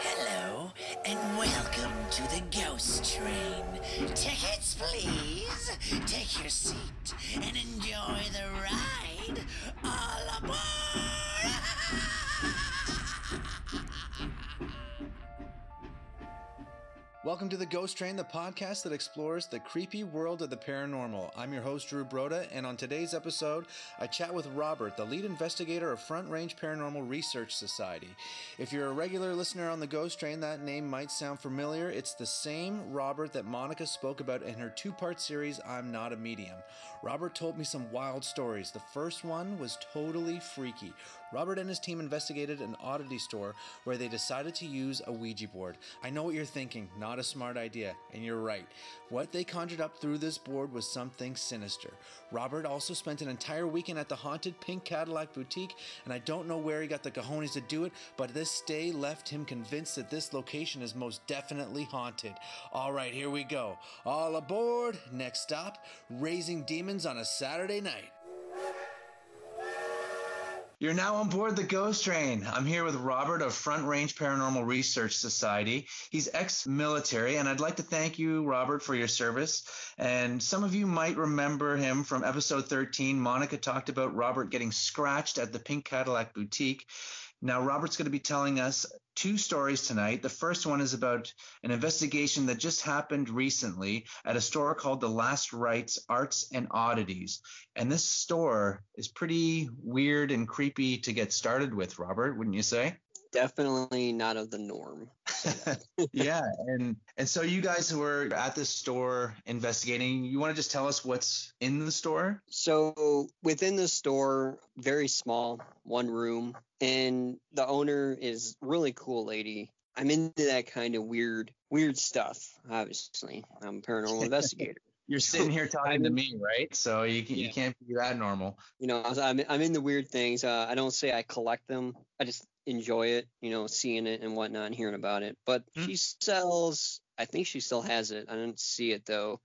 Hello, and welcome to the Ghost Train. Tickets, please. Take your seat and enjoy the ride. All aboard! Welcome to the Ghost Train, the podcast that explores the creepy world of the paranormal. I'm your host, Drew Broda, and on today's episode, I chat with Robert, the lead investigator of Front Range Paranormal Research Society. If you're a regular listener on the Ghost Train, that name might sound familiar. It's the same Robert that Monica spoke about in her two part series, I'm Not a Medium. Robert told me some wild stories. The first one was totally freaky. Robert and his team investigated an oddity store where they decided to use a Ouija board. I know what you're thinking, not a smart idea, and you're right. What they conjured up through this board was something sinister. Robert also spent an entire weekend at the haunted Pink Cadillac boutique, and I don't know where he got the cojones to do it, but this stay left him convinced that this location is most definitely haunted. All right, here we go. All aboard. Next stop, Raising Demons on a Saturday night. You're now on board the Ghost Train. I'm here with Robert of Front Range Paranormal Research Society. He's ex military, and I'd like to thank you, Robert, for your service. And some of you might remember him from episode 13. Monica talked about Robert getting scratched at the Pink Cadillac boutique. Now, Robert's going to be telling us two stories tonight. The first one is about an investigation that just happened recently at a store called The Last Rites Arts and Oddities. And this store is pretty weird and creepy to get started with, Robert, wouldn't you say? Definitely not of the norm. yeah, and and so you guys were at this store investigating, you want to just tell us what's in the store? So within the store, very small, one room, and the owner is really cool lady. I'm into that kind of weird, weird stuff. Obviously, I'm a paranormal investigator. You're sitting here talking to me, right? So you can, Yeah. you can't be that normal. You know, I'm I'm in the weird things. Uh, I don't say I collect them. I just enjoy it. You know, seeing it and whatnot, and hearing about it. But Hmm. she sells. I think she still has it. I didn't see it though.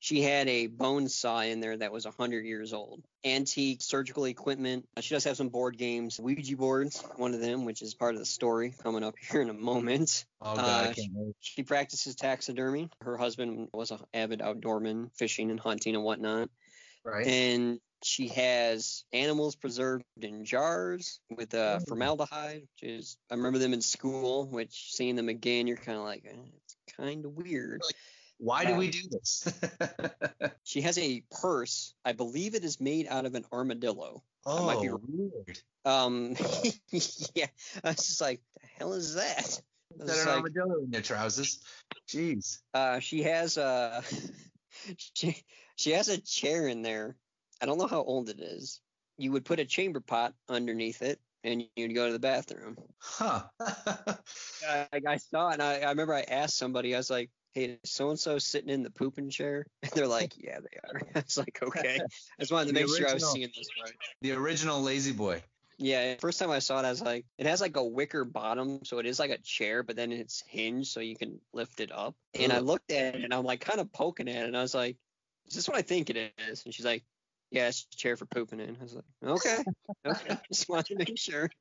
She had a bone saw in there that was 100 years old. Antique surgical equipment. She does have some board games, Ouija boards, one of them, which is part of the story coming up here in a moment. Oh god, Uh, wait. She practices taxidermy. Her husband was an avid outdoorman, fishing and hunting and whatnot Right. and she has animals preserved in jars with uh, Oh. formaldehyde, which is I remember them in school. Which seeing them again, you're kind of like, eh, it's kind of weird. Why do uh, we do this? She has a purse. I believe it is made out of an armadillo. oh, might be- weird. Um, yeah, I was just like, the hell is that? I was Got an like, armadillo in their trousers. Jeez. Uh, she has a she she has a chair in there. I don't know how old it is. You would put a chamber pot underneath it, and you'd go to the bathroom. Huh. I, I saw it, and I, I remember I asked somebody. I was like, "Hey, so and so sitting in the pooping chair?" And they're like, "Yeah, they are." I was like, "Okay." I just wanted to make sure I was seeing this right. the original La-Z-Boy. Yeah, first time I saw it, I was like, it has like a wicker bottom, so it is like a chair, but then it's hinged so you can lift it up. And I looked at it and I'm like kind of poking at it, and I was like, is this what I think it is? And she's like, yeah, it's a chair for pooping in. I was like, okay, okay, just wanted to make sure.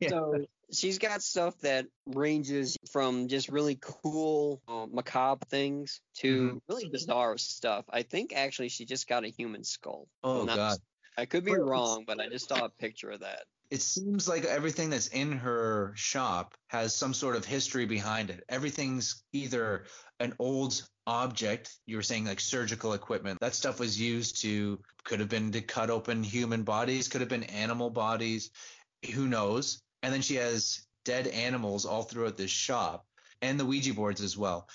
Yeah. So she's got stuff that ranges from just really cool, uh, macabre things to Mhm. really bizarre stuff. I think actually she just got a human skull. oh not god. I could be wrong, but I just saw a picture of that. It seems like everything that's in her shop has some sort of history behind it. Everything's either an old object, you were saying like surgical equipment. That stuff was used to could have been to cut open human bodies, could have been animal bodies, who knows? And then she has dead animals all throughout this shop and the Ouija boards as well.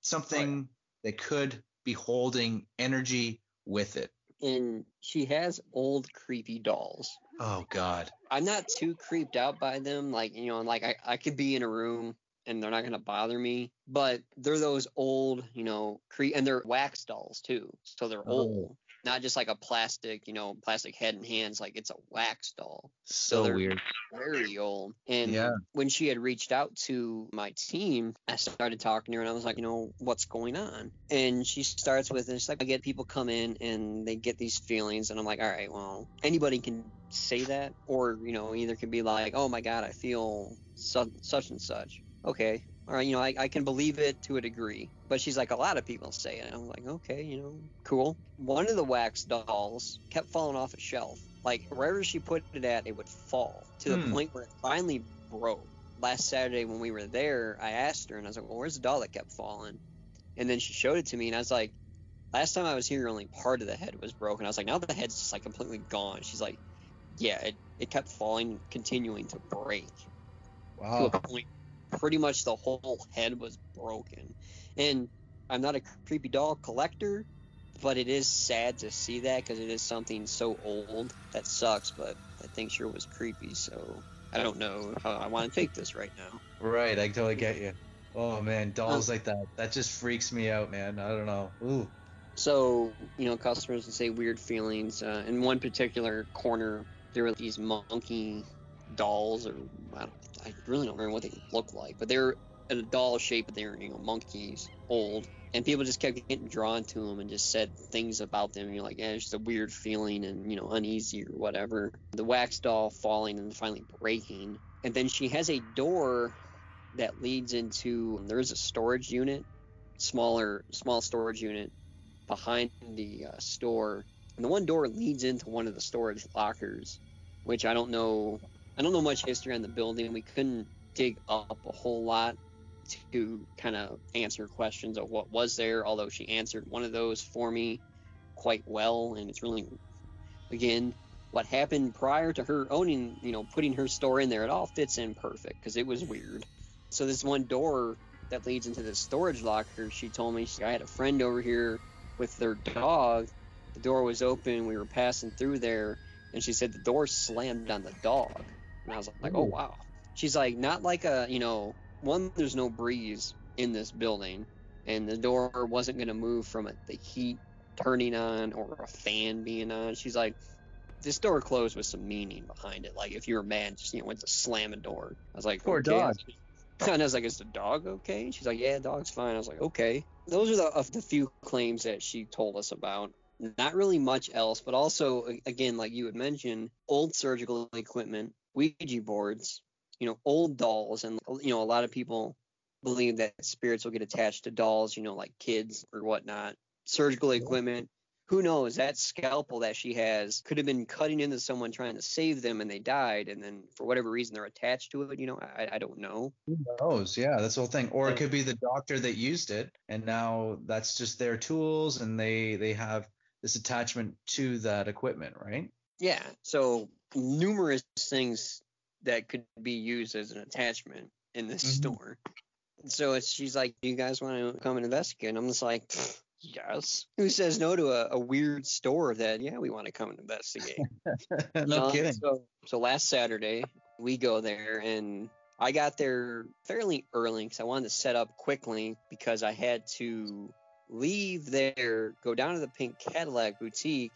Something that could be holding energy with it. and she has old creepy dolls. Oh god. I'm not too creeped out by them. Like, you know, like I, I could be in a room and they're not going to bother me, but they're those old, you know, cre- and they're wax dolls too. So they're Oh. old. not just like a plastic, you know, plastic head and hands. Like it's a wax doll. So, they're weird. Very old. And Yeah. when she had reached out to my team, I started talking to her and I was like, you know, what's going on? And she starts with, and she's like, I get people come in and they get these feelings. And I'm like, all right, well, anybody can say that. Or, you know, either can be like, oh my God, I feel such, such and such. Okay. All right, you know, I, I can believe it to a degree. But she's like, a lot of people say it. And I'm like, okay, you know, cool. One of the wax dolls kept falling off a shelf. Like, wherever she put it at, it would fall to the Hmm. point where it finally broke. Last Saturday when we were there, I asked her, and I was like, well, where's the doll that kept falling? And then she showed it to me, and I was like, last time I was here, only part of the head was broken. I was like, now the head's just like completely gone. She's like, yeah, it, it kept falling, continuing to break to a Wow. point pretty much the whole head was broken. And I'm not a creepy doll collector, but it is sad to see that because it is something so old that sucks. But I think sure was creepy, so I don't know how I want to take this right now. Right, I totally get you. Oh man, dolls like that. That just freaks me out, man. I don't know. Ooh. So you know, customers would say weird feelings. Uh, in one particular corner, there were these monkey dolls, or I, don't, I really don't remember what they look like, but they're in a doll shape. but They're you know monkeys, old, and people just kept getting drawn to them and just said things about them. And you're like, yeah, it's just a weird feeling and you know uneasy or whatever. The wax doll falling and finally breaking, and then she has a door that leads into there is a storage unit, smaller small storage unit behind the uh, store, and the one door leads into one of the storage lockers, which I don't know. I don't know much history on the building. We couldn't dig up a whole lot to kind of answer questions of what was there. Although she answered one of those for me quite well, and it's really, again, what happened prior to her owning, you know, putting her store in there. It all fits in perfect because it was weird. So this one door that leads into the storage locker, she told me she, I had a friend over here with their dog. The door was open. We were passing through there, and she said the door slammed on the dog. And I was like, oh hmm. wow. She's like, not like a, you know, one. There's no breeze in this building, and the door wasn't gonna move from it, the heat turning on or a fan being on. She's like, this door closed with some meaning behind it. Like if you were mad, just you know, went to slam a door. I was like, Poor okay. dog. And I was like, is the dog okay? She's like, yeah, dog's fine. I was like, okay. Those are the, of the few claims that she told us about. Not really much else, but also, again, like you had mentioned, old surgical equipment, Ouija boards, you know, old dolls. And, you know, a lot of people believe that spirits will get attached to dolls, you know, like kids or whatnot. Surgical equipment. Who knows? That scalpel that she has could have been cutting into someone trying to save them and they died. And then for whatever reason, they're attached to it. You know, I, I don't know. Who knows? Yeah, that's the whole thing. Or it could be the doctor that used it, and now that's just their tools, and they they have this attachment to that equipment, right? Yeah. So numerous things that could be used as an attachment in this Mhm. store. So it's she's like, "Do you guys want to come and investigate?" And I'm just like, "Yes." Who says no to a, a weird store that? Yeah, we want to come and investigate. no Um, kidding. So, so last Saturday we go there and I got there fairly early because I wanted to set up quickly because I had to leave there, go down to the Pink Cadillac boutique,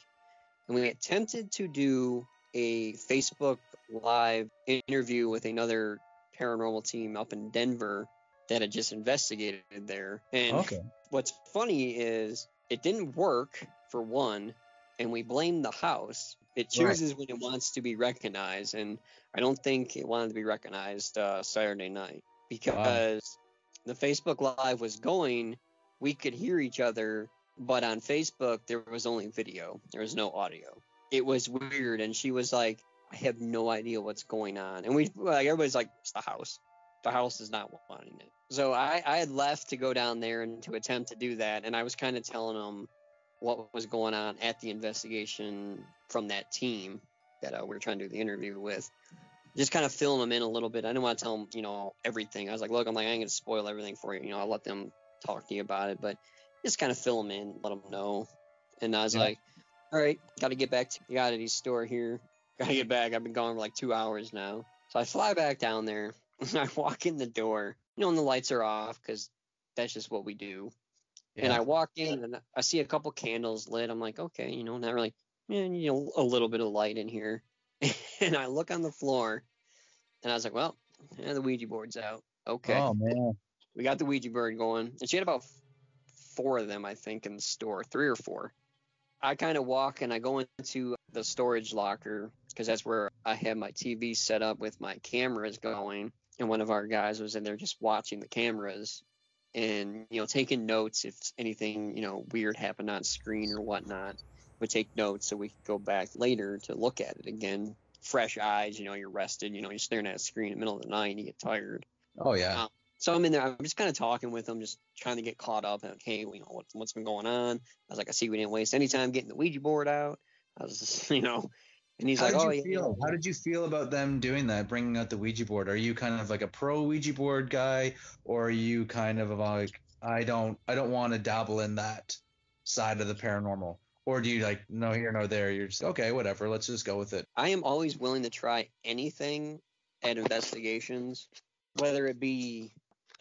and we attempted to do a Facebook Live interview with another paranormal team up in Denver that had just investigated there. And Okay. what's funny is it didn't work for one, and we blame the house. It Right. chooses when it wants to be recognized, and I don't think it wanted to be recognized uh, Saturday night because the Facebook Live was going. We could hear each other, but on Facebook there was only video. There was no audio. It was weird, and she was like, "I have no idea what's going on," and we like everybody's like, "It's the house." The house is not wanting it. So I, I had left to go down there and to attempt to do that, and I was kind of telling them what was going on at the investigation from that team that uh, we were trying to do the interview with. Just kind of filling them in a little bit. I didn't want to tell them, you know, everything. I was like, look, I'm like, I ain't gonna spoil everything for you. You know, I'll let them talk to you about it, but just kind of fill them in, let them know. And I was Yeah. like, all right, got to get back to the oddities store here. Got to get back. I've been gone for like two hours now. So I fly back down there. And I walk in the door, you know, and the lights are off because that's just what we do. And I walk in and I see a couple candles lit. I'm like, okay, you know, not really, eh, you know, a little bit of light in here. and I look on the floor and I was like, well, yeah, the Ouija board's out. Okay. Oh man. We got the Ouija board going. And she had about four of them, I think, in the store, three or four. I kind of walk and I go into the storage locker because that's where I had my TV set up with my cameras going. And one of our guys was in there just watching the cameras and, you know, taking notes if anything, you know, weird happened on screen or whatnot. Would take notes so we could go back later to look at it again. Fresh eyes, you know, you're rested, you know, you're staring at a screen in the middle of the night and you get tired. Oh yeah. Um, so I'm in there. I'm just kind of talking with them, just trying to get caught up. And hey, you know what, what's been going on? I was like, I see we didn't waste any time getting the Ouija board out. I was just, you know, and he's How like, did oh you yeah. feel? How did you feel about them doing that, bringing out the Ouija board? Are you kind of like a pro Ouija board guy, or are you kind of like I don't I don't want to dabble in that side of the paranormal, or do you like no here no there? You're just okay, whatever. Let's just go with it. I am always willing to try anything at investigations, whether it be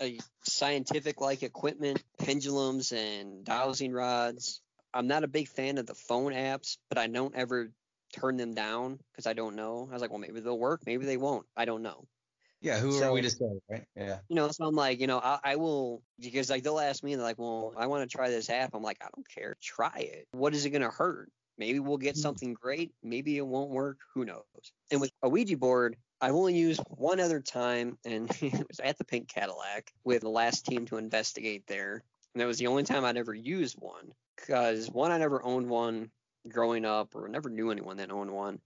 a scientific like equipment, pendulums and dowsing rods. I'm not a big fan of the phone apps, but I don't ever turn them down because I don't know. I was like, well, maybe they'll work, maybe they won't. I don't know. Yeah, who So- are we to say, right? Yeah. You know, so I'm like, you know, I, I will because like they'll ask me and they're like, well, I want to try this app. I'm like, I don't care, try it. What is it gonna hurt? Maybe we'll get Hmm. something great. Maybe it won't work. Who knows? And with a Ouija board, I've only used one other time, and it was at the Pink Cadillac with the last team to investigate there. And that was the only time I'd ever used one. Because one, I never owned one growing up, or never knew anyone that owned one.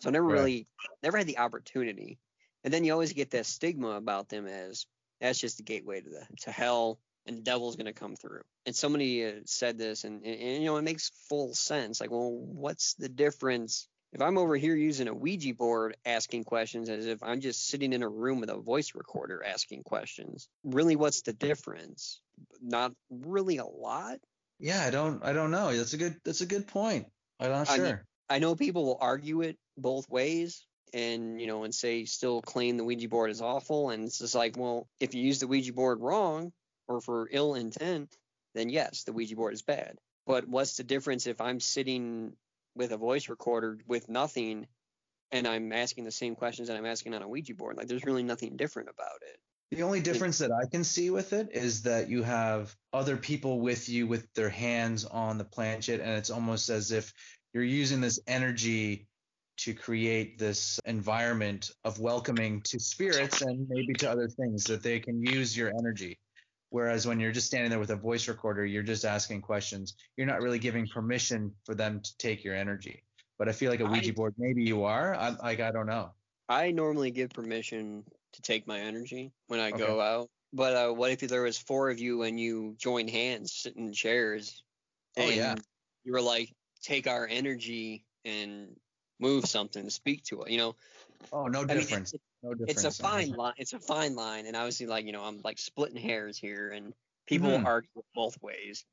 So I never Right. really, never had the opportunity. And then you always get that stigma about them as that's just the gateway to the to hell, and the devil's going to come through. And somebody uh, said this, and, and, and, you know it makes full sense. Like, well, what's the difference if I'm over here using a Ouija board asking questions as if I'm just sitting in a room with a voice recorder asking questions? Really, what's the difference? Not really a lot. Yeah, I don't I don't know. That's a good that's a good point. I'm not I sure. mean- I know people will argue it both ways and you know and say still claim the Ouija board is awful and it's just like well if you use the Ouija board wrong or for ill intent then yes the Ouija board is bad but what's the difference if I'm sitting with a voice recorder with nothing and I'm asking the same questions that I'm asking on a Ouija board like there's really nothing different about it The only difference that I can see with it is that you have other people with you with their hands on the planchette, and it's almost as if you're using this energy to create this environment of welcoming to spirits and maybe to other things that they can use your energy. Whereas when you're just standing there with a voice recorder, you're just asking questions. You're not really giving permission for them to take your energy. But I feel like a Ouija I- board, maybe you are. I, like I don't know. I normally give permission to take my energy when I go out. But uh, what if there was four of you and you joined hands, sit in chairs, Oh, and yeah. you were like, take our energy and move something, speak to it. You know, Oh, no I mean, difference. No it's a fine line. It's a fine line, and obviously, like you know, I'm like splitting hairs here, and people Mhm. argue both ways,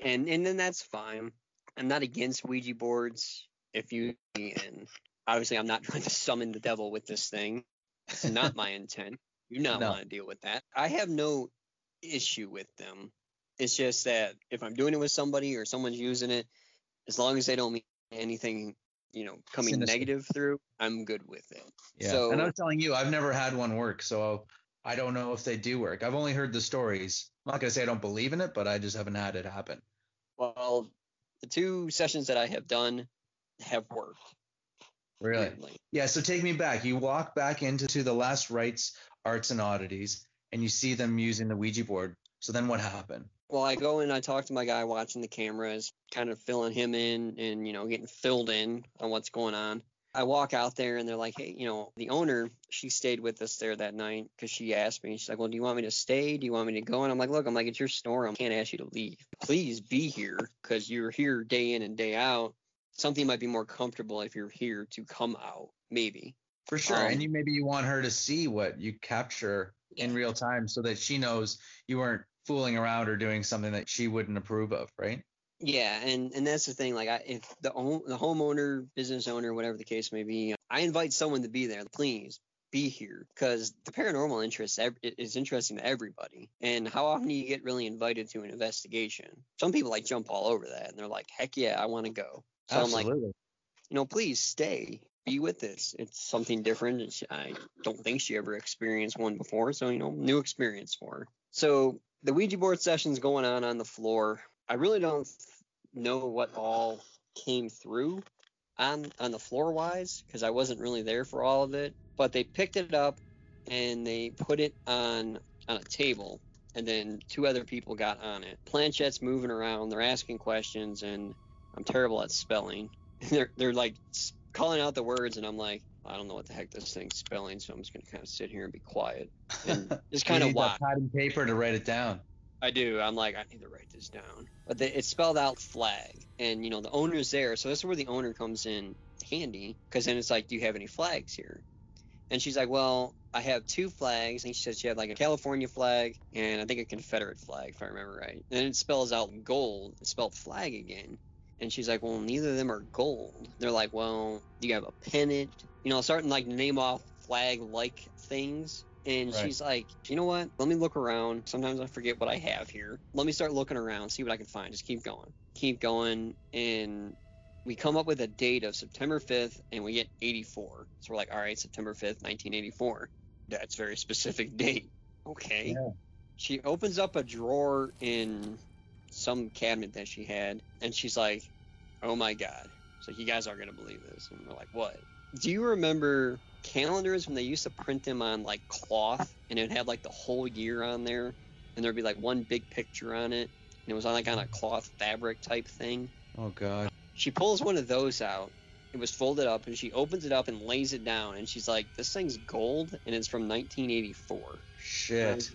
and and then that's fine. I'm not against Ouija boards if you and obviously I'm not trying to summon the devil with this thing. It's not my intent. You not No. want to deal with that. I have no issue with them. It's just that if I'm doing it with somebody or someone's using it, as long as they don't mean anything, you know, coming Sinister. negative through, I'm good with it. Yeah. So and I was telling you, I've never had one work, so I don't know if they do work. I've only heard the stories. I'm not gonna say I don't believe in it, but I just haven't had it happen. Well, the two sessions that I have done have worked. Really? weirdly. Yeah. So take me back. You walk back into to the last rites, arts and oddities, and you see them using the Ouija board. So then what happened? Well, I go and I talk to my guy watching the cameras, kind of filling him in and, you know, getting filled in on what's going on. I walk out there and they're like, hey, you know, the owner, she stayed with us there that night because she asked me, she's like, well, do you want me to stay? Do you want me to go? And I'm like, look, I'm like, it's your store. I can't ask you to leave. Please be here because you're here day in and day out. Something might be more comfortable if you're here to come out, maybe. For sure. Um, and you maybe you want her to see what you capture in real time, so that she knows you weren't fooling around or doing something that she wouldn't approve of, right? Yeah, and and that's the thing. Like, I, if the own, the homeowner, business owner, whatever the case may be, I invite someone to be there. Please be here because the paranormal interest ev- is interesting to everybody. And how often do you get really invited to an investigation? Some people like jump all over that and they're like, heck yeah, I want to go. So Absolutely. I'm like, you know, please stay, be with this. It's something different. I don't think she ever experienced one before. So, you know, new experience for her. So the Ouija board session's going on on the floor. I really don't know what all came through on on the floor wise because I wasn't really there for all of it. But they picked it up and they put it on on a table, and then two other people got on it. Planchette's moving around. They're asking questions, and I'm terrible at spelling. they're they're like calling out the words, and I'm like. I don't know what the heck this thing's spelling, so I'm just gonna kind of sit here and be quiet and just kind of need watch. pad and paper to write it down. I do. I'm like, I need to write this down. But they, it's spelled out flag, and you know the owner's there, so this is where the owner comes in handy, because then it's like, do you have any flags here? And she's like, well, I have two flags. And she says she had like a California flag and I think a Confederate flag, if I remember right. And it spells out gold. It's spelled flag again. And she's like, well, neither of them are gold. They're like, well, do you have a pennant? You know, starting like name off flag like things. And Right. she's like, you know what? Let me look around. Sometimes I forget what I have here. Let me start looking around, see what I can find. Just keep going. Keep going. And we come up with a date of September 5th and we get 84. So we're like, all right, September 5th, 1984. That's a very specific date. Okay. Yeah. She opens up a drawer in some cabinet that she had and she's like, oh my God. So you guys aren't going to believe this. And we're like, what? Do you remember calendars when they used to print them on like cloth and it had like the whole year on there and there'd be like one big picture on it and it was on like on a cloth fabric type thing? Oh God. She pulls one of those out. It was folded up, and she opens it up and lays it down. And she's like, "This thing's gold, and it's from 1984." Shit.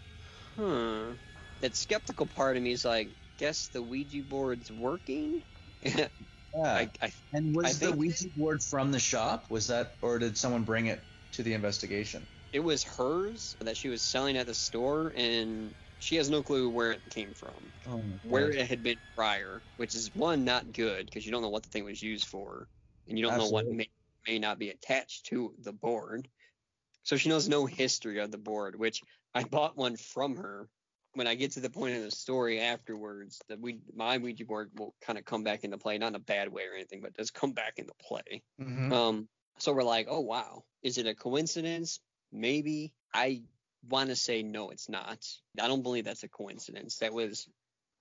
Huh. That skeptical part of me is like, "Guess the Ouija board's working." Yeah. I, I, and I was the think- Ouija board from the shop? Was that, or did someone bring it to the investigation? it was hers that she was selling at the store, and she has no clue where it came from, Oh where it had been prior, which is one not good because you don't know what the thing was used for, and you don't know what may may not be attached to the board. So she knows no history of the board, which I bought one from her. When I get to the point of the story afterwards, that we my Ouija board will kind of come back into play, not in a bad way or anything, but does come back into play. Mhm. Um, so we're like, oh wow, is it a coincidence? Maybe. I want to say no, it's not. I don't believe that's a coincidence. That was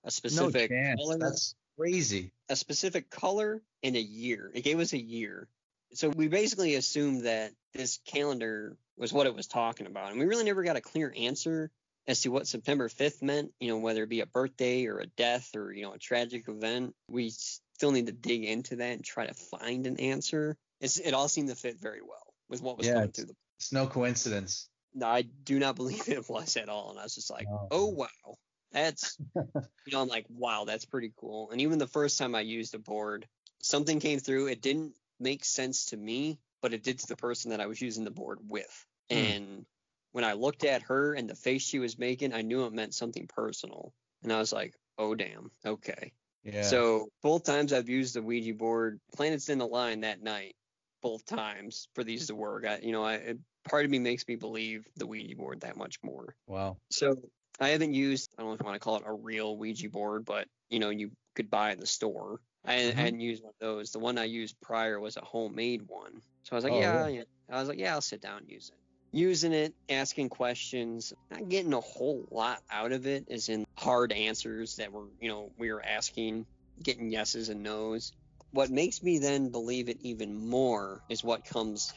a No specific chance. color That's crazy. a specific color and a year. It gave us a year. So we basically assumed that this calendar was what it was talking about. And we really never got a clear answer as to what September 5th meant, you know, whether it be a birthday or a death or, you know, a tragic event. We still need to dig into that and try to find an answer. It's, it all seemed to fit very well with what was Yeah, going through the It's no coincidence. no, I do not believe it was at all. And I was just like, No. oh, wow. That's, you know, I'm like, wow, that's pretty cool. And even the first time I used a board, something came through. It didn't make sense to me, but it did to the person that I was using the board with. Hmm. And when I looked at her and the face she was making, I knew it meant something personal. And I was like, oh, damn. Okay. Yeah. So both times I've used the Ouija board, planets in the line that night, both times for these to work. I, you know, I, it, part of me makes me believe the Ouija board that much more. wow. So I haven't used, I don't know if want to call it a real Ouija board, but you know, you could buy in the store. I, Mhm. I hadn't used one of those. The one I used prior was a homemade one. So I was like, Oh, yeah, yeah. I was like, yeah, I'll sit down and use it. Using it, asking questions, not getting a whole lot out of it, as in hard answers that were, you know, we were asking, getting yeses and nos. What makes me then believe it even more is what comes,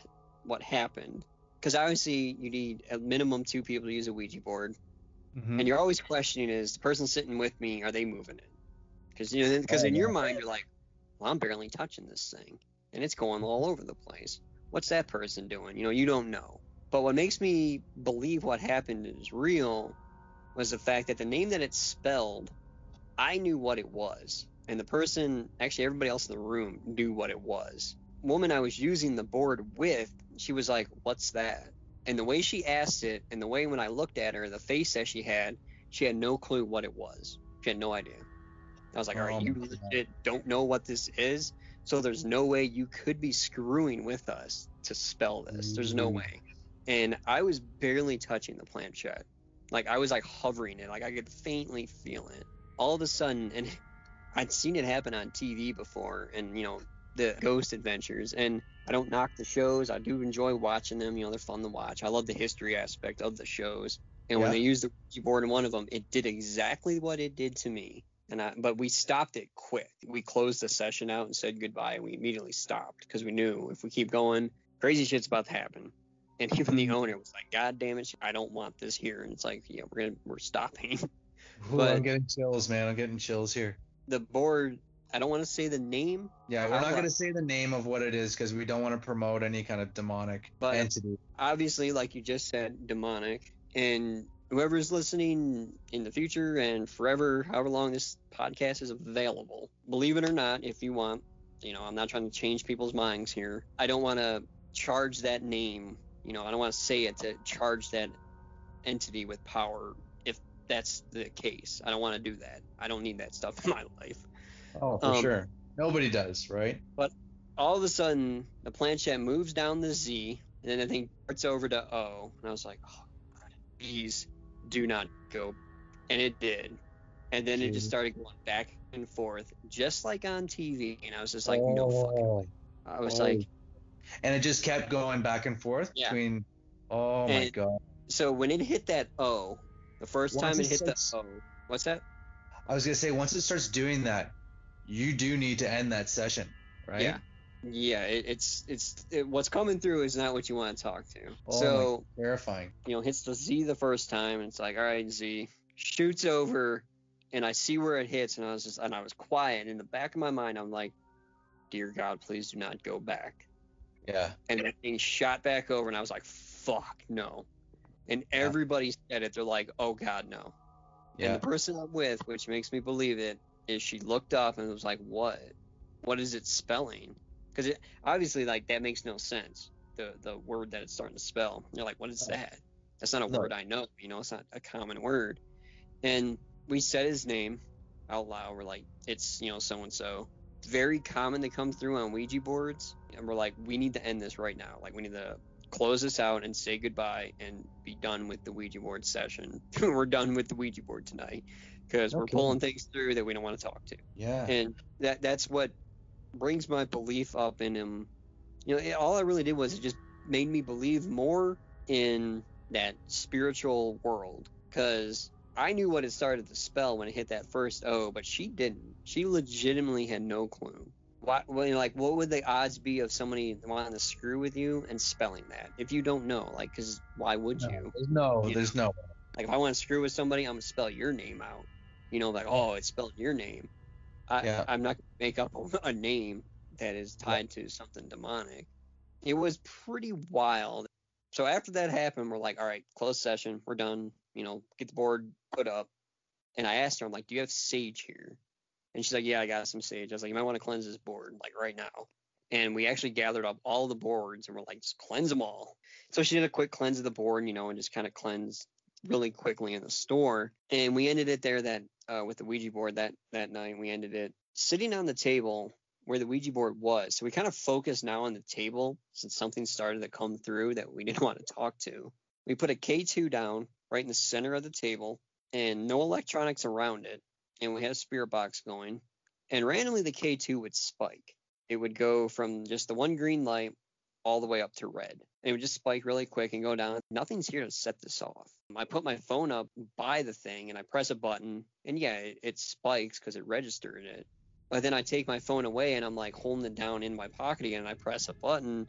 what happened. Because obviously you need a minimum two people to use a Ouija board. Mhm. and you're always questioning is the person sitting with me are they moving it? Because you know because in your mind you're like well i'm barely touching this thing. And it's going all over the place. What's that person doing? You know you don't know but what makes me believe what happened is real was the fact that the name that it spelled i knew what it was and the person actually everybody else in the room knew what it was woman i was using the board with she was like what's that and the way she asked it and the way when I looked at her, the face that she had, she had no clue what it was. She had no idea. I was like, all Oh right, my you legit don't know what this is. So there's no way you could be screwing with us to spell this. There's no Mm. way. And I was barely touching the planchette. Like I was like hovering it, like I could faintly feel it. All of a sudden, and I'd seen it happen on TV before, and you know the Ghost Adventures, and I don't knock the shows. I do enjoy watching them. You know, they're fun to watch. I love the history aspect of the shows. And when they used the Ouija board in one of them, it did exactly what it did to me. And I, but we stopped it quick. We closed the session out and said goodbye. And we immediately stopped because we knew if we keep going, crazy shit's about to happen. And even the owner was like, "God damn it, I don't want this here." And it's like, yeah, we're gonna we're stopping. Ooh, But- I'm getting chills, man. I'm getting chills here. the board. I don't want to say the name, Yeah, we're I not to say the name of what it is because we don't want to promote any kind of demonic But- entity. obviously, like you just said, demonic. And whoever's listening in the future and forever, however long this podcast is available, believe it or not, if you want, you know, I'm not trying to change people's minds here. I don't want to charge that name, you know, I don't want to say it to charge that entity with power if that's the case. I don't want to do that. I don't need that stuff in my life. Oh, for um, sure. Nobody does, right? But all of a sudden the planchette moves down the Z, and then I think starts over to O, and I was like, oh, God, please do not go, and it did, and then it just started going back and forth, just like on TV, and I was just like, no fucking, Oh. I was Oh. like, And it just kept going back and forth Yeah. between. Oh my god! so when it hit that O, the first Once time it it hit starts- the O, what's that? I was gonna say once it starts doing that, you do need to end that session, right? Yeah. Yeah, it, it's it's it, what's coming through is not what you want to talk to. Oh my- so Terrifying. you know, hits the Z the first time, and it's like, all right, Z, shoots over, and I see where it hits, and I was just, and I was quiet. And In the back of my mind, I'm like, dear God, please do not go back. Yeah. And the thing shot back over, and I was like, fuck, no. And Yeah. everybody said it. They're like, oh God, no. Yeah. And the person I'm with, which makes me believe it, is she looked up and was like, what? What is it spelling? Because it obviously, like, that makes no sense. The the word that it's starting to spell. You're like, what is that? That's not a No. word I know. You know, it's not a common word. And we said his name out loud. We're like, it's you know so and so. It's very common to come through on Ouija boards, and we're like, we need to end this right now. Like, we need to close this out and say goodbye and be done with the Ouija board session. we're done with the Ouija board tonight because we're pulling things through that we don't want to talk to Yeah. and that that's what brings my belief up in him. You know, it, all I really did was it just made me believe more in that spiritual world because I knew what it started the spell when it hit that first O, but she didn't. She legitimately had no clue. What, well, you know, like, what would the odds be of somebody wanting to screw with you and spelling that if you don't know? Like, because why would No, you? there's no. You There's no. Like if I want to screw with somebody, I'm gonna spell your name out. You know, like oh, it's spelled your name. I, Yeah. I'm not gonna make up a, a name that is tied to something demonic. It was pretty wild. So after that happened, we're like, all right, close session, we're done. You know, get the board put up. And I asked her, I'm like, do you have sage here? And she's like, yeah, I got some sage. I was like, you might want to cleanse this board like right now. And we actually gathered up all the boards and we're like, just cleanse them all. So she did a quick cleanse of the board, you know, and just kind of cleansed really quickly in the store. And we ended it there that uh, with the Ouija board that that night. We ended it sitting on the table where the Ouija board was. So we kind of focused now on the table since something started to come through that we didn't want to talk to. We put a K2 down right in the center of the table and no electronics around it. And we had a spirit box going. And randomly the K2 would spike. It would go from just the one green light all the way up to red. And it would just spike really quick and go down. Nothing's here to set this off. I put my phone up by the thing and I press a button, and yeah, it, it spikes because it registered it. But then I take my phone away and I'm like holding it down in my pocket again, and I press a button,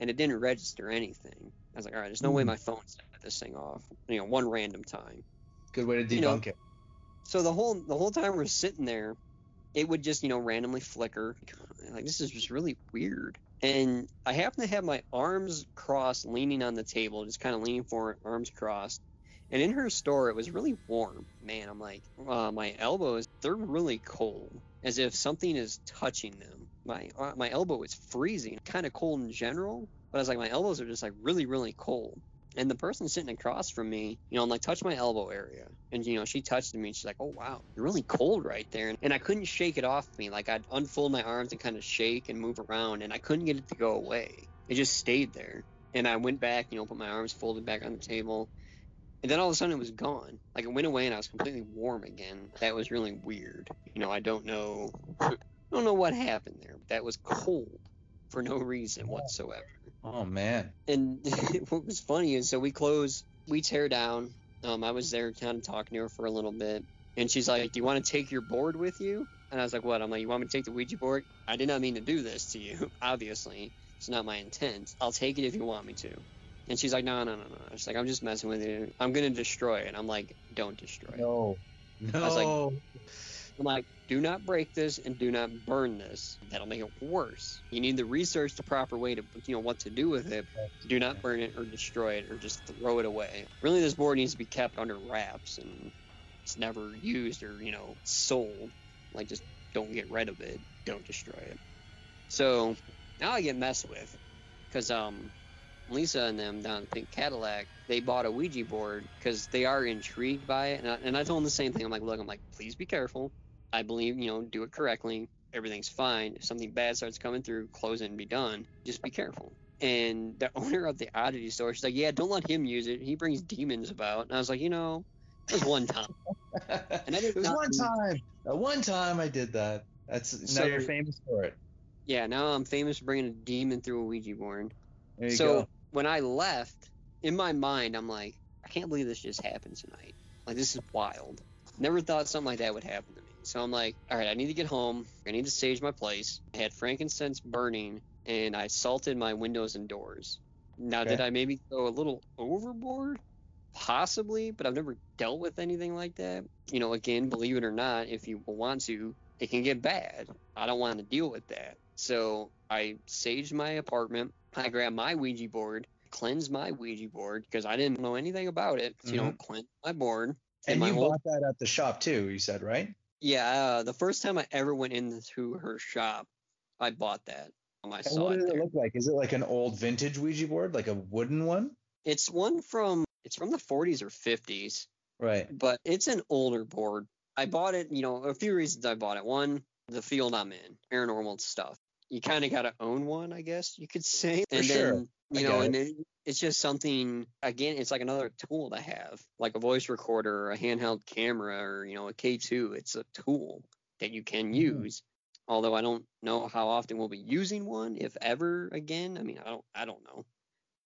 and it didn't register anything. I was like, all right, there's no way Hmm. my phone set this thing off. You know, one random time. Good way to debunk You know, it. So the whole the whole time we're sitting there, it would just you know randomly flicker. Like this is just really weird. And I happen to have my arms crossed, leaning on the table, just kind of leaning forward, arms crossed. And in her store, it was really warm. Man, I'm like, uh, my elbows, they're really cold, as if something is touching them. My uh, my elbow is freezing, kind of cold in general, but I was like, my elbows are just like really, really cold. And the person sitting across from me, you know, I'm like, touch my elbow area. And, you know, she touched me and she's like, oh, wow, you're really cold right there. And I couldn't shake it off me. Like, I'd unfold my arms and kind of shake and move around, and I couldn't get it to go away. It just stayed there. And I went back, you know, put my arms folded back on the table. And then all of a sudden it was gone. Like it went away and I was completely warm again. That was really weird. You know, I don't know I don't know what happened there. But that was cold for no reason whatsoever. Oh man. And what was funny is so we close, we tear down. Um, I was there kind of talking to her for a little bit. And she's like, Do you want to take your board with you? And I was like, What? I'm like, You want me to take the Ouija board? I did not mean to do this to you, obviously. It's not my intent. I'll take it if you want me to. And she's like, No, no, no, no. She's like, I'm just messing with you. I'm going to destroy it. I'm like, Don't destroy it. No. No. was like- I'm like, do not break this and do not burn this. That'll make it worse. You need to research the proper way to, you know, what to do with it. Do not burn it or destroy it or just throw it away. Really, this board needs to be kept under wraps and it's never used or, you know, sold. Like, just don't get rid of it. Don't destroy it. So now I get messed with because um, Lisa and them down at Pink Cadillac, they bought a Ouija board because they are intrigued by it. And I, and I told them the same thing. I'm like, look, I'm like, please be careful. I believe, you know, do it correctly. Everything's fine. If something bad starts coming through, close it and be done. Just be careful. And the owner of the oddity store, she's like, yeah, don't let him use it. He brings demons about. And I was like, you know, it was one time. And I did it was one time. Uh, one time I did that. That's So- now you're famous for it. Yeah, now I'm famous for bringing a demon through a Ouija board. There you so go. when I left, in my mind, I'm like, I can't believe this just happened tonight. Like this is wild. Never thought something like that would happen to me. So I'm like, all right, I need to get home. I need to sage my place. I had frankincense burning, and I salted my windows and doors. Now, Okay. did I maybe go a little overboard? Possibly, but I've never dealt with anything like that. You know, again, believe it or not, if you want to, it can get bad. I don't want to deal with that. So I saged my apartment. I grabbed my Ouija board, cleansed my Ouija board because I didn't know anything about it. So, You know, mm-hmm. cleansed my board. And my you whole- bought that at the shop too, you said, right? Yeah, uh, the first time I ever went into her shop, I bought that. Um, I And saw what it does it there. look like? Is it like an old vintage Ouija board, like a wooden one? It's one from it's from the 40s or 50s, Right. but it's an older board. I bought it, you know, a few reasons I bought it. One, the field I'm in, paranormal stuff. You kind of got to own one, I guess you could say. For and sure. then, you know, it. and it, it's just something, again, it's like another tool to have, like a voice recorder or a handheld camera or, you know, a K2. It's a tool that you can Mhm. use. Although I don't know how often we'll be using one, if ever again. I mean, I don't, I don't know.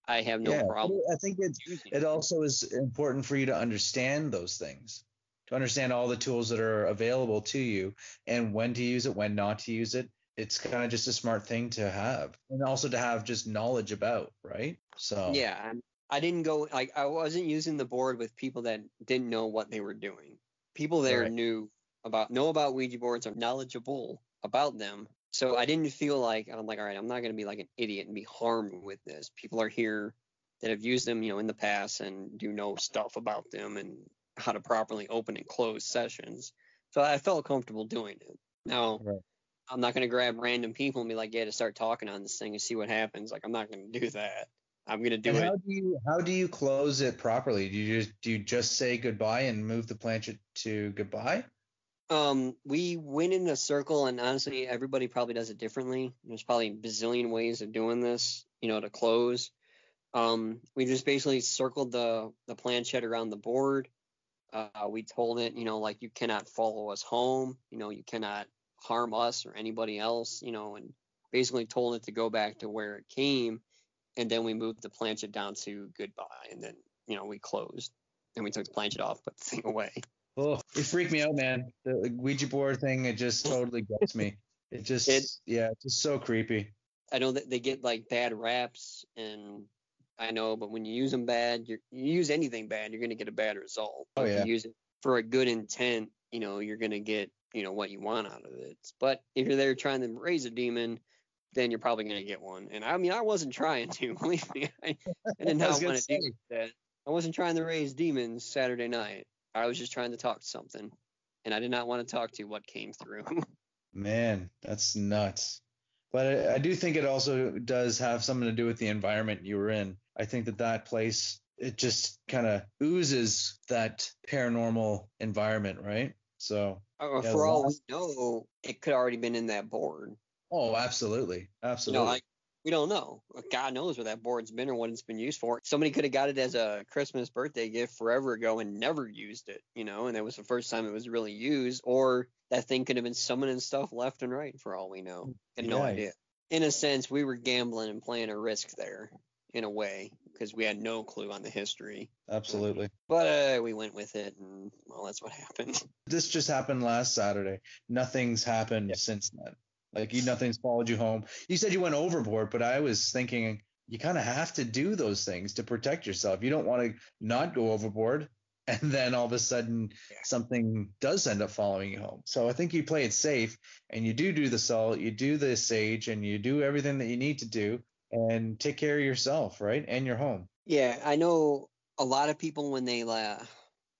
I have no yeah. problem I think it's it also is important for you to understand those things to understand all the tools that are available to you and when to use it when not to use it it's kind of just a smart thing to have and also to have just knowledge about right so Yeah, I didn't go like I wasn't using the board with people that didn't know what they were doing. People there Right. knew about know about Ouija boards, are knowledgeable about them. So I didn't feel like I'm like, all right, I'm not gonna be like an idiot and be harmed with this. People are here that have used them, you know, in the past and do know stuff about them and how to properly open and close sessions. So I felt comfortable doing it. Now Right. I'm not gonna grab random people and be like, yeah, to start talking on this thing and see what happens. Like I'm not gonna do that. I'm gonna do and it. how do you how do you close it properly do you just do you just say goodbye and move the planchette to goodbye Um, we went in a circle, and honestly, everybody probably does it differently. There's probably a bazillion ways of doing this, you know, to close. Um, we just basically circled the the planchette around the board. Uh, we told it, you know, like you cannot follow us home. You know, you cannot harm us or anybody else. You know, and basically told it to go back to where it came. And then we moved the planchette down to goodbye, and then you know we closed. And we took the planchette off, put the thing away. oh it freaked me out man the ouija board thing it just totally gets me it just It- yeah it's just so creepy I know that they get like bad raps, and I know, but when you use them bad, you're, you use anything bad, you're gonna get a bad result. Oh, If you use it for a good intent, you know, you're gonna get you know what you want out of it. But if you're there trying to raise a demon, then you're probably gonna get one. And I mean, I wasn't trying to. Believe me, I, I did not want to do that. I wasn't trying to raise demons Saturday night. I was just trying to talk to something, and I did not want to talk to what came through. Man, that's nuts. But I, I do think it also does have something to do with the environment you were in. I think that that place, it just kind of oozes that paranormal environment, right? So, Uh, for all we know, it could already been in that board. oh, absolutely. Absolutely. know, I We don't know. God knows where that board's been or what it's been used for. Somebody could have got it as a Christmas birthday gift forever ago and never used it, you know, and that was the first time it was really used. Or that thing could have been summoning stuff left and right for all we know. Had no Yeah. idea. In a sense, we were gambling and playing a risk there in a way because we had no clue on the history. Absolutely. But uh, we went with it, and well, that's what happened. This just happened last Saturday. Nothing's happened since then. Like you, nothing's followed you home. You said you went overboard, but I was thinking you kind of have to do those things to protect yourself. You don't want to not go overboard, and then all of a sudden Yeah. something does end up following you home. So I think you play it safe, and you do do the salt, you do the sage, and you do everything that you need to do, and take care of yourself, right, and your home. Yeah, I know a lot of people when they uh,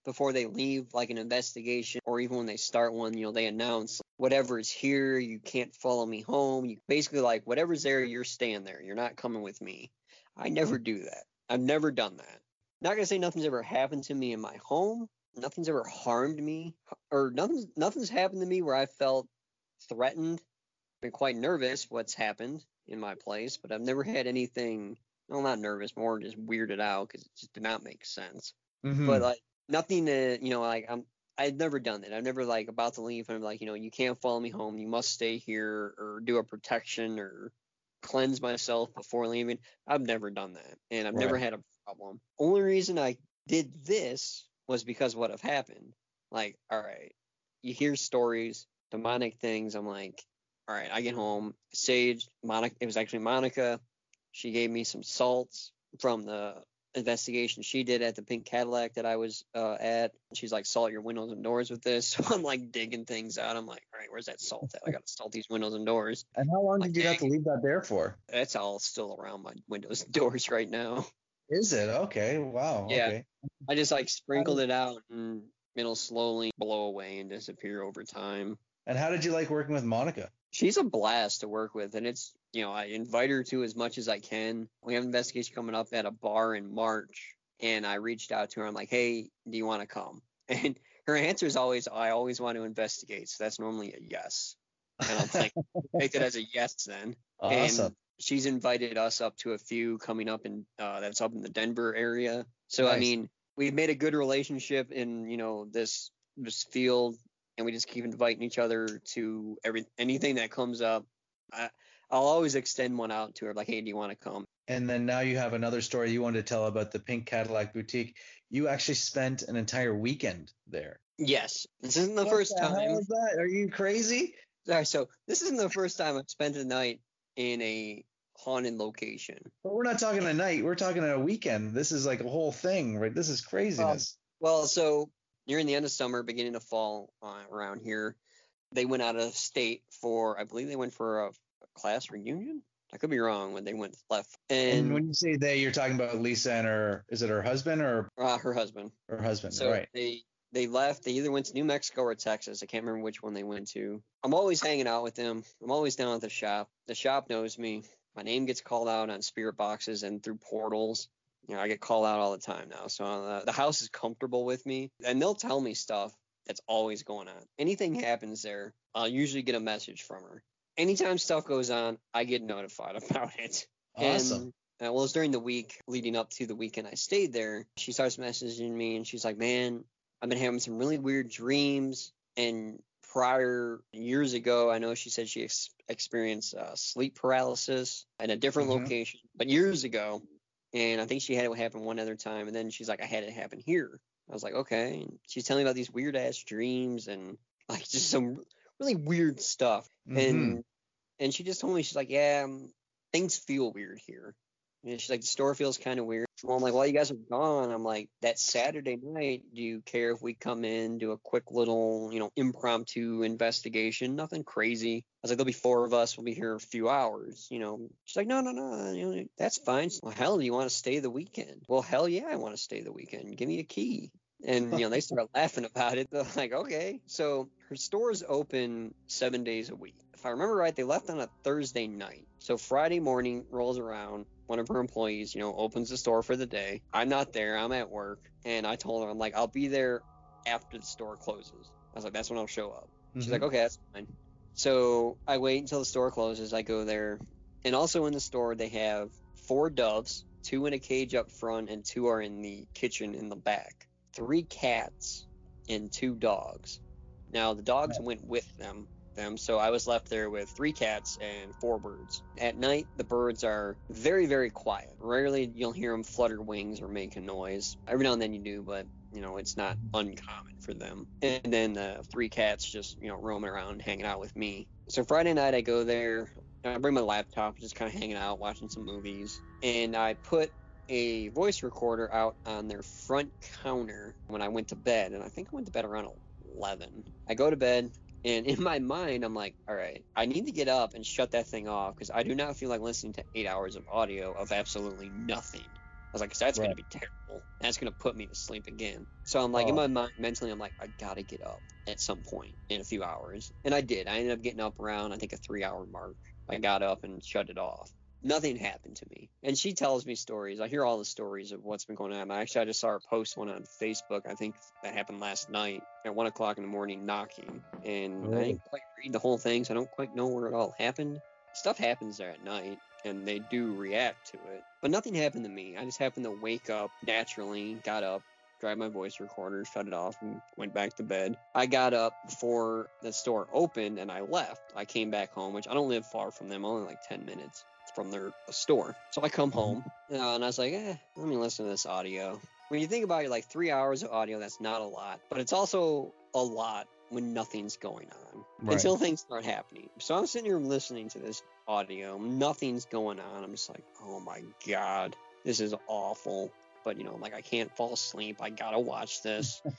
before they leave like an investigation or even when they start one, you know, they announce whatever is here, you can't follow me home. You basically like whatever's there, you're staying there. You're not coming with me. I never do that. I've never done that. Not gonna say nothing's ever happened to me in my home. Nothing's ever harmed me, or nothing's nothing's happened to me where I felt threatened. Been quite nervous what's happened in my place, but I've never had anything well, not nervous, more just weirded out because it just did not make sense. Mhm. But like nothing to, you know, like I'm, I've never done that. I've never like about to leave and I'm like, you know, you can't follow me home. You must stay here or do a protection or cleanse myself before leaving. I've never done that, and I've never had a problem. Only reason I did this was because what have happened. Like, all right, you hear stories, demonic things. I'm like, all right, I get home, Sage, Monica. It was actually Monica. She gave me some salts from the investigation she did at the pink Cadillac that I was uh, at. She's like, salt your windows and doors with this. So I'm like digging things out. I'm like, all right, where's that salt at? I got to salt these windows and doors. and how long like, did you have to leave that there for? That's all still around my windows and doors right now. Is it okay? Wow. Yeah. Okay. I just like sprinkled it out and it'll slowly blow away and disappear over time. And how did you like working with Monica? She's a blast to work with, and it's you know I invite her to as much as I can. We have an investigation coming up at a bar in March, and I reached out to her. I'm like, hey, do you want to come? And her answer is always, I always want to investigate. So that's normally a yes. And I'm like, take it as a yes then. Awesome. And she's invited us up to a few coming up in uh, that's up in the Denver area. So I mean, we've made a good relationship in you know this this field, and we just keep inviting each other to every anything that comes up. I, I'll always extend one out to her, like, hey, do you want to come? And then now you have another story you wanted to tell about the Pink Cadillac Boutique. You actually spent an entire weekend there. Yes, this isn't the What first the hell time. is that? Are you crazy? Sorry, so this isn't the first time I've spent a night in a haunted location. But we're not talking a night. We're talking a weekend. This is like a whole thing, right? This is um, craziness. Well, so nearing the end of summer, beginning of fall uh, around here, they went out of state for, I believe they went for a, class reunion. I could be wrong when they went left. and, And, when you say they, you're talking about Lisa and her. Is it her husband or uh, her husband. her husband? So right. they they left. They either went to New Mexico or Texas. I can't remember which one they went to. I'm always hanging out with them. I'm always down at the shop. The shop knows me. My name gets called out on spirit boxes and through portals. You know, I get called out all the time now. So uh, the house is comfortable with me, and they'll tell me stuff that's always going on. Anything happens there, I'll usually get a message from her. Anytime stuff goes on, I get notified about it. Awesome. And uh, well, it was during the week leading up to the weekend I stayed there. She starts messaging me and she's like, "Man, I've been having some really weird dreams." And prior years ago, I know she said she ex- experienced uh, sleep paralysis in a different Mhm. location, but years ago. And I think she had it happen one other time. And then she's like, "I had it happen here." I was like, "Okay." And she's telling me about these weird ass dreams and like just some really weird stuff Mhm. and and she just told me she's like, yeah, um, things feel weird here. And she's like, the store feels kind of weird. Well, I'm like, well, you guys are gone. I'm like, that Saturday night, do you care if we come in, do a quick little, you know, impromptu investigation? Nothing crazy. I was like, there'll be four of us. We'll be here a few hours. You know, she's like, no, no, no, you know, that's fine. Well, hell, do you want to stay the weekend? Well, hell yeah, I want to stay the weekend. Give me a key. And you know, they start laughing about it. They're like, okay. So her store's open seven days a week. If I remember right, they left on a Thursday night. So Friday morning rolls around. One of her employees, you know, opens the store for the day. I'm not there. I'm at work. And I told her, I'm like, I'll be there after the store closes. I was like, that's when I'll show up. She's Mhm. like, okay, that's fine. So I wait until the store closes. I go there. And also in the store, they have four doves, two in a cage up front, and two are in the kitchen in the back. Three cats and two dogs. Now the dogs went with them, them, so I was left there with three cats and four birds. At night, the birds are very, very quiet. Rarely you'll hear them flutter wings or make a noise. Every now and then you do, but you know it's not uncommon for them. And then the three cats just you know roaming around, hanging out with me. So Friday night I go there. I bring my laptop, just kind of hanging out, watching some movies, and I put a voice recorder out on their front counter when I went to bed, and I think I went to bed around 11. I go to bed, and in my mind, I'm like, all right, I need to get up and shut that thing off because I do not feel like listening to eight hours of audio of absolutely nothing. I was like, that's Right. going to be terrible. That's going to put me to sleep again. So I'm like, in Oh. my mind, mentally, I'm like, I got to get up at some point in a few hours. And I did. I ended up getting up around, I think, a three hour mark. I got up and shut it off. Nothing happened to me. And she tells me stories. I hear all the stories of what's been going on. Actually, I just saw her post one on Facebook. I think that happened last night at one o'clock in the morning, knocking. And I didn't quite read the whole thing, so I don't quite know where it all happened. Stuff happens there at night, and they do react to it. But nothing happened to me. I just happened to wake up naturally, got up, grabbed my voice recorder, shut it off, and went back to bed. I got up before the store opened and I left. I came back home, which I don't live far from them, only like 10 minutes from their store. So I come home uh, and I was like, eh, let me listen to this audio. When you think about it, like three hours of audio, that's not a lot, but it's also a lot when nothing's going on Right. until things start happening. So I'm sitting here listening to this audio, nothing's going on. I'm just like, oh my god, this is awful. But you know, like I can't fall asleep. I gotta watch this.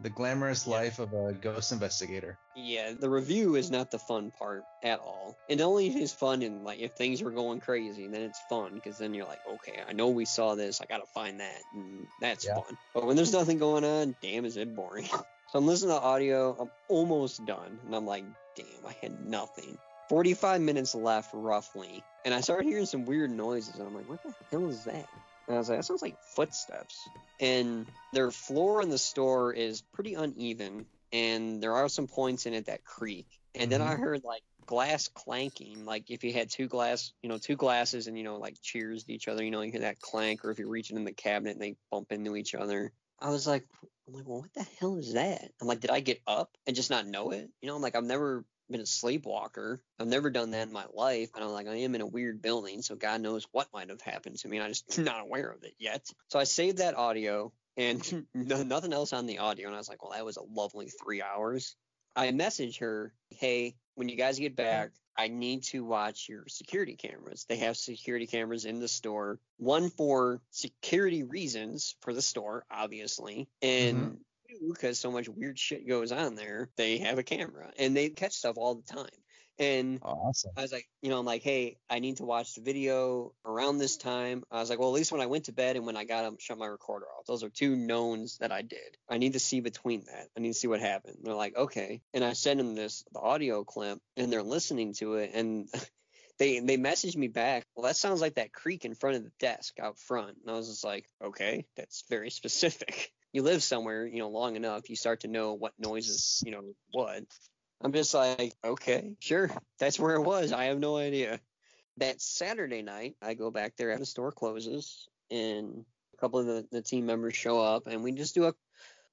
The glamorous Yeah. life of a ghost investigator. yeah, the review is not the fun part at all. It only is fun in like if things are going crazy, then it's fun because then you're like, okay, I know we saw this. I gotta find that, and that's Yeah. fun. But when there's nothing going on, damn, is it boring. so I'm listening to audio. I'm almost done, and I'm like, damn, I had nothing. 45 minutes left roughly, and I started hearing some weird noises, and I'm like, what the hell is that? And I was like, that sounds like footsteps. And their floor in the store is pretty uneven, and there are some points in it that creak. And then I mm-hmm. heard like glass clanking, like if you had two glass, you know, two glasses and you know, like cheers to each other, you know, you hear that clank, or if you're reaching in the cabinet and they bump into each other. I was like, I'm like, well, what the hell is that? I'm like, did I get up and just not know it? You know, I'm like, I've never been a sleepwalker. I've never done that in my life. And I'm like, I am in a weird building, so God knows what might have happened to me. I'm just not aware of it yet. So I saved that audio and nothing else on the audio. And I was like, well, that was a lovely three hours. I messaged her, hey, when you guys get back, I need to watch your security cameras. They have security cameras in the store, one for security reasons for the store, obviously, and mm-hmm. Because so much weird shit goes on there, they have a camera and they catch stuff all the time. And Awesome. I was like, you know, I'm like, hey, I need to watch the video around this time. I was like, well, at least when I went to bed and when I got up, shut my recorder off. Those are two knowns that I did. I need to see between that. I need to see what happened. They're like, okay. And I send them this the audio clip, and they're listening to it, and they they messaged me back. Well, that sounds like that creak in front of the desk out front. And I was just like, okay, that's very specific. You live somewhere, you know, long enough, you start to know what noises, you know, what. I'm just like, okay, sure. That's where it was. I have no idea. That Saturday night, I go back there after the store closes, and a couple of the, the team members show up, and we just do a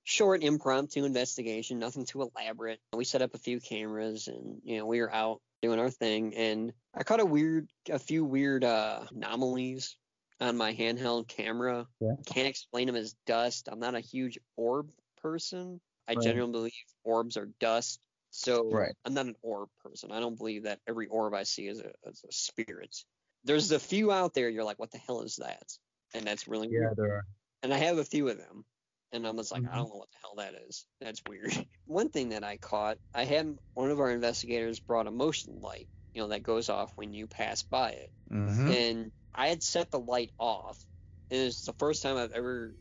short impromptu investigation, nothing too elaborate. We set up a few cameras, and you know, we were out doing our thing, and I caught a weird, a few weird uh, anomalies on my handheld camera. Yeah. Can't explain them as dust. I'm not a huge orb person. I Right. generally believe orbs are dust. So Right. I'm not an orb person. I don't believe that every orb I see is a, is a spirit. There's a few out there you're like, what the hell is that? And that's really Yeah, weird. there are. And I have a few of them. And I'm just like, I Mhm. don't know what the hell that is. That's weird. One thing that I caught, I had one of our investigators brought a motion light, you know, that goes off when you pass by it Mm-hmm. and I had set the light off. And it's the first time I've ever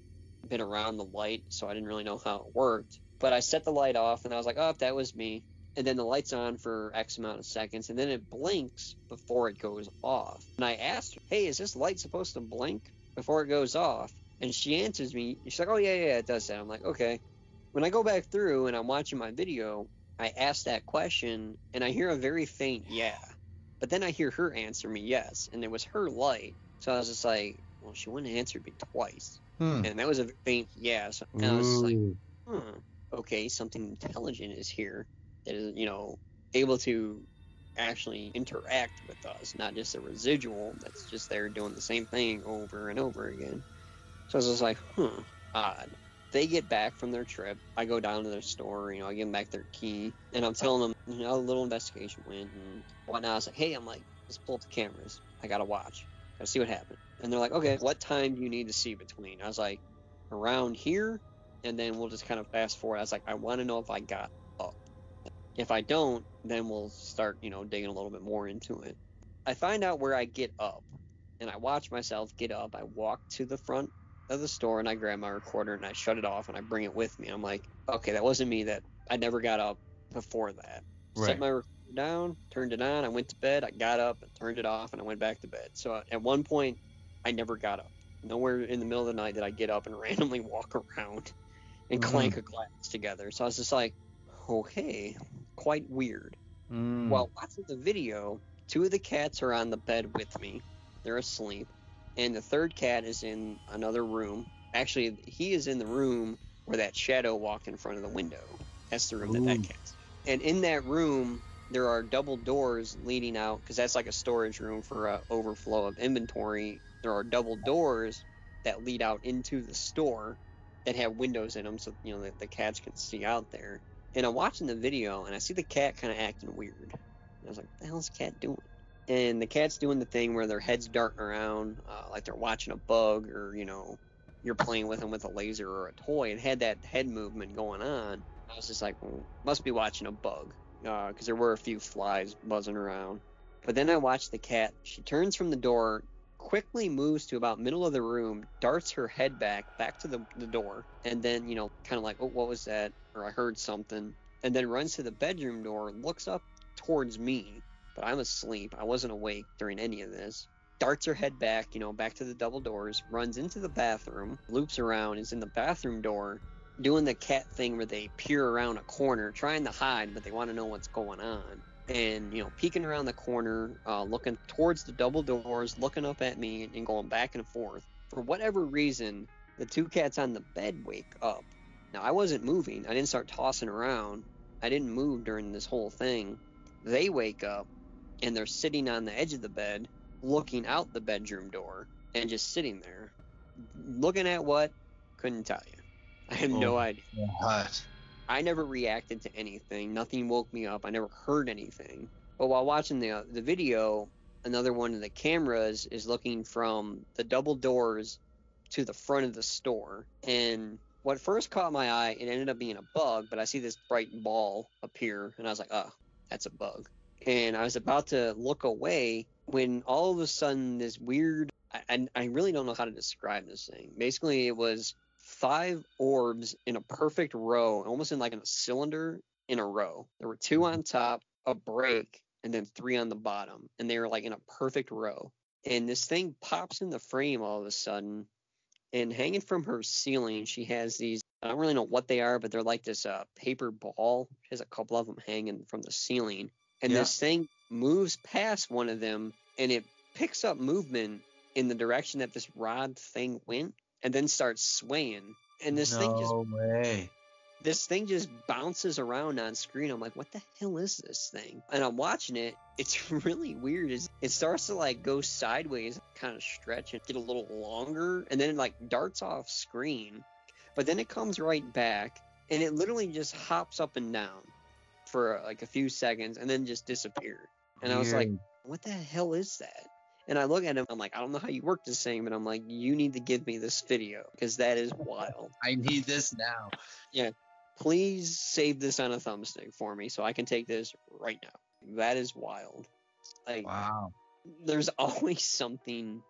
been around the light, so I didn't really know how it worked. But I set the light off, and I was like, "Oh, that was me." And then the light's on for X amount of seconds, and then it blinks before it goes off. And I asked her, "Hey, is this light supposed to blink before it goes off?" And she answers me. She's like, "Oh yeah, yeah, it does that." I'm like, "Okay." When I go back through and I'm watching my video, I ask that question, and I hear a very faint "yeah." But then I hear her answer me yes, and it was her light. So I was just like, well, she wouldn't answer me twice, Hmm. and that was a faint yes. And I was just like, huh, okay, something intelligent is here that is, you know, able to actually interact with us, not just a residual that's just there doing the same thing over and over again. So I was just like, hmm, odd. They get back from their trip. I go down to their store, you know, I give them back their key, and I'm telling them, you know, a little investigation went and whatnot. I was like, hey, I'm like, let's pull up the cameras. I gotta watch. Gotta see what happened. And they're like, okay, what time do you need to see between? I was like, around here, and then we'll just kind of fast forward. I was like, I want to know if I got up. If I don't, then we'll start, you know, digging a little bit more into it. I find out where I get up, and I watch myself get up. I walk to the front of the store and I grab my recorder and I shut it off and I bring it with me. I'm like, okay, that wasn't me. That I never got up before that. Right. Set my recorder down, turned it on. I went to bed. I got up and turned it off and I went back to bed. So uh, at one point, I never got up. Nowhere in the middle of the night did I get up and randomly walk around and Mhm. clank a glass together. So I was just like, okay, quite weird. Mm. While watching the video, two of the cats are on the bed with me. They're asleep. And the third cat is in another room. Actually, he is in the room where that shadow walked in front of the window. That's the room that that cat's. And in that room, there are double doors leading out because that's like a storage room for uh, overflow of inventory. There are double doors that lead out into the store that have windows in them, so you know the, the cats can see out there. And I'm watching the video, and I see the cat kind of acting weird. And I was like, "What the hell's the cat doing?" And the cat's doing the thing where their heads darting around, uh, like they're watching a bug, or you know, you're playing with them with a laser or a toy. and had that head movement going on. I was just like, well, must be watching a bug, because there were a few flies buzzing around. But then I watched the cat. She turns from the door, quickly moves to about middle of the room, darts her head back, back to the, the door, and then, you know, kind of like, oh, what was that? Or I heard something. And then runs to the bedroom door, looks up towards me, but I'm asleep. I wasn't awake during any of this. Darts her head back, you know, back to the double doors, runs into the bathroom, loops around, is in the bathroom door, doing the cat thing where they peer around a corner, trying to hide, but they want to know what's going on. And, you know, peeking around the corner, uh, looking towards the double doors, looking up at me, and going back and forth. For whatever reason, the two cats on the bed wake up. Now, I wasn't moving. I didn't start tossing around. I didn't move during this whole thing. They wake up, and they're sitting on the edge of the bed, looking out the bedroom door, and just sitting there. Looking at what? Couldn't tell you. I have no Oh. idea. Hot. I never reacted to anything. Nothing woke me up. I never heard anything. But while watching the uh, the video, another one of the cameras is looking from the double doors to the front of the store. And what first caught my eye, it ended up being a bug, but I see this bright ball appear, and I was like, oh, that's a bug. And I was about to look away when all of a sudden this weird, I, I, I really don't know how to describe this thing. Basically, it was five orbs in a perfect row, almost in like a cylinder in a row. There were two on top, a break, and then three on the bottom, and they were like in a perfect row. And this thing pops in the frame all of a sudden, and hanging from her ceiling, she has these. I don't really know what they are, but they're like this uh, paper ball. She has a couple of them hanging from the ceiling, and Yeah. this thing moves past one of them, and it picks up movement in the direction that this rod thing went, and then starts swaying. And this thing just no way. this thing just bounces around on screen. I'm like, what the hell is this thing? And I'm watching it. It's really weird. It starts to like go sideways, kind of stretch and get a little longer, and then it like darts off screen. But then it comes right back, and it literally just hops up and down for uh, like a few seconds, and then just disappeared. And I was like, what the hell is that? And I look at him, I'm like, I don't know how you work this thing, but I'm like, you need to give me this video because that is wild. I need this now. Yeah. Please save this on a thumbstick for me so I can take this right now. That is wild. Like, Wow. there's always something,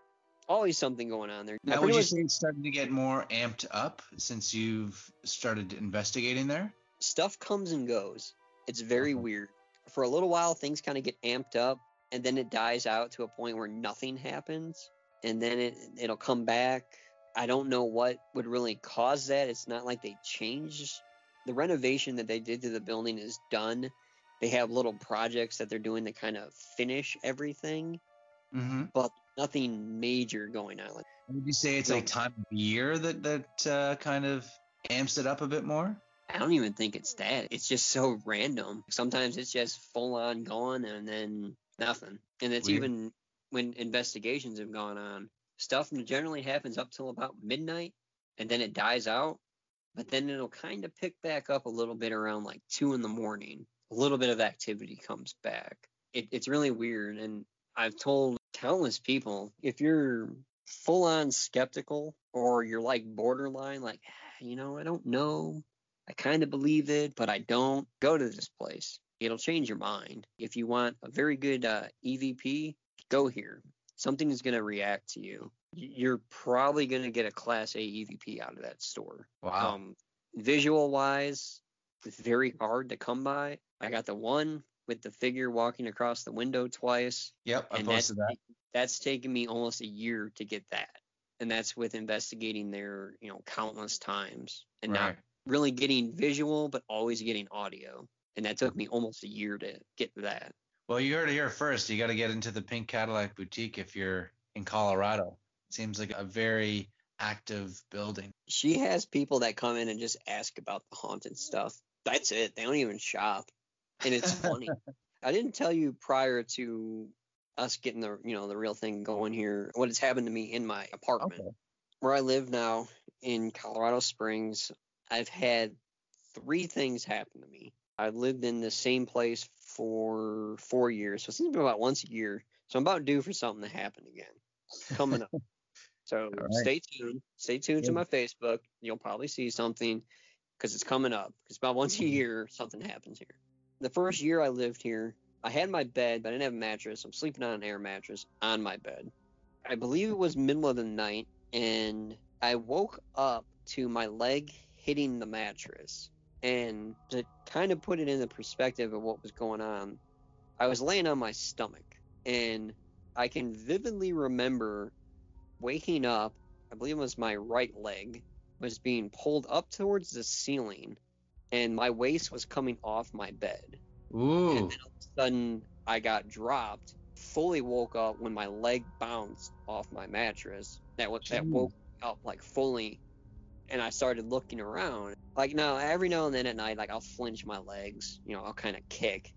always something going on there. I Now, pretty would you say it's starting to get more amped up since you've started investigating there? stuff comes and goes. It's very weird. For a little while, things kind of get amped up, and then it dies out to a point where nothing happens, and then it it'll come back. I don't know what would really cause that. It's not like they changed the renovation that they did to the building is done, they have little projects that they're doing to kind of finish everything, Mm-hmm. but nothing major going on. Like, Would you say it's like time of year that that uh, kind of amps it up a bit more? I don't even think it's that. It's just so random. Sometimes it's just full on going and then nothing. And it's Weird. even when investigations have gone on, stuff generally happens up till about midnight and then it dies out. But then it'll kind of pick back up a little bit around like two in the morning. A little bit of activity comes back. It, it's really weird. And I've told countless people if you're full on skeptical or you're like borderline, like, "Ah, you know, I don't know. I kind of believe it, but I don't. Go to this place. It'll change your mind. If you want a very good uh, EVP, go here. Something is going to react to you. You're probably going to get a Class A EVP out of that store. Wow. Um, visual wise, it's very hard to come by. I got the one with the figure walking across the window twice. yep, I and posted that. That's taken me almost a year to get that. And that's with investigating there, you know, countless times and not Right. Really getting visual, but always getting audio. And that took me almost a year to get that. Well, you heard it here first. You got to get into the Pink Cadillac Boutique if you're in Colorado. It Seems like a very active building. She has people that come in and just ask about the haunted stuff. That's it. They don't even shop. And it's funny. I didn't tell you prior to us getting the you know the real thing going here what has happened to me in my apartment. Okay. Where I live now in Colorado Springs, I've had three things happen to me. I've lived in the same place for four years, so it seems to be about once a year. So I'm about due for something to happen again coming up. So right. stay tuned. Stay tuned to my Facebook. You'll probably see something because it's coming up. Because about once Mm-hmm. a year, something happens here. The first year I lived here, I had my bed, but I didn't have a mattress. I'm sleeping on an air mattress on my bed. I believe it was middle of the night, and I woke up to my leg hitting the mattress. And to kind of put it in the perspective of what was going on, I was laying on my stomach, and I can vividly remember waking up. I believe it was my right leg was being pulled up towards the ceiling, and my waist was coming off my bed. Ooh. And then all of a sudden, I got dropped. Fully woke up when my leg bounced off my mattress. That was that woke up like fully, and I started looking around. Like now, every now and then at night, like I'll flinch my legs. You know, I'll kind of kick.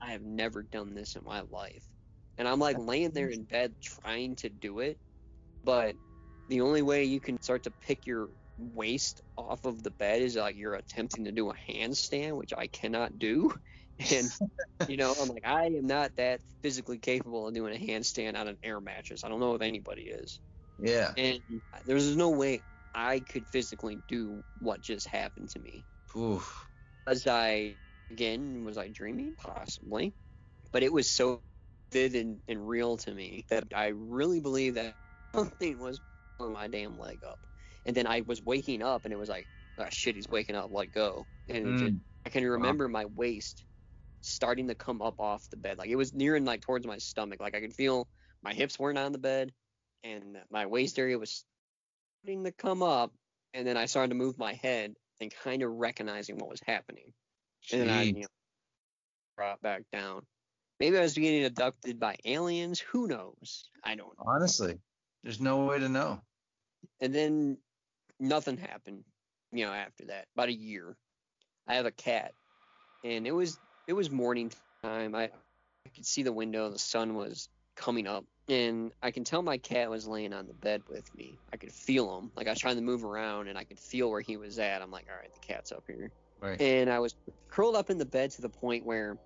I have never done this in my life, and I'm like laying there in bed trying to do it, but the only way you can start to pick your waist off of the bed is like you're attempting to do a handstand, which I cannot do. And you know, I'm like, I am not that physically capable of doing a handstand on an air mattress. I don't know if anybody is. Yeah. And there's no way I could physically do what just happened to me. Oof. Was I again? Was I dreaming? Possibly, but it was so vivid and real to me that I really believe that something was pulling my damn leg up. And then I was waking up, and it was like, oh shit, he's waking up. Let go. And it just, Mm. I can remember my waist starting to come up off the bed. Like it was nearing like towards my stomach. Like I could feel my hips weren't on the bed, and my waist area was starting to come up. And then I started to move my head and kind of recognizing what was happening. And then I you know, brought back down. Maybe I was getting abducted by aliens. Who knows? I don't know. Honestly, there's no way to know. And then nothing happened, you know, after that. About a year. I have a cat. And it was it was morning time. I, I could see the window, the sun was coming up. And I can tell my cat was laying on the bed with me. I could feel him. Like I was trying to move around and I could feel where he was at. I'm like, all right, the cat's up here. Right. And I was curled up in the bed to the point where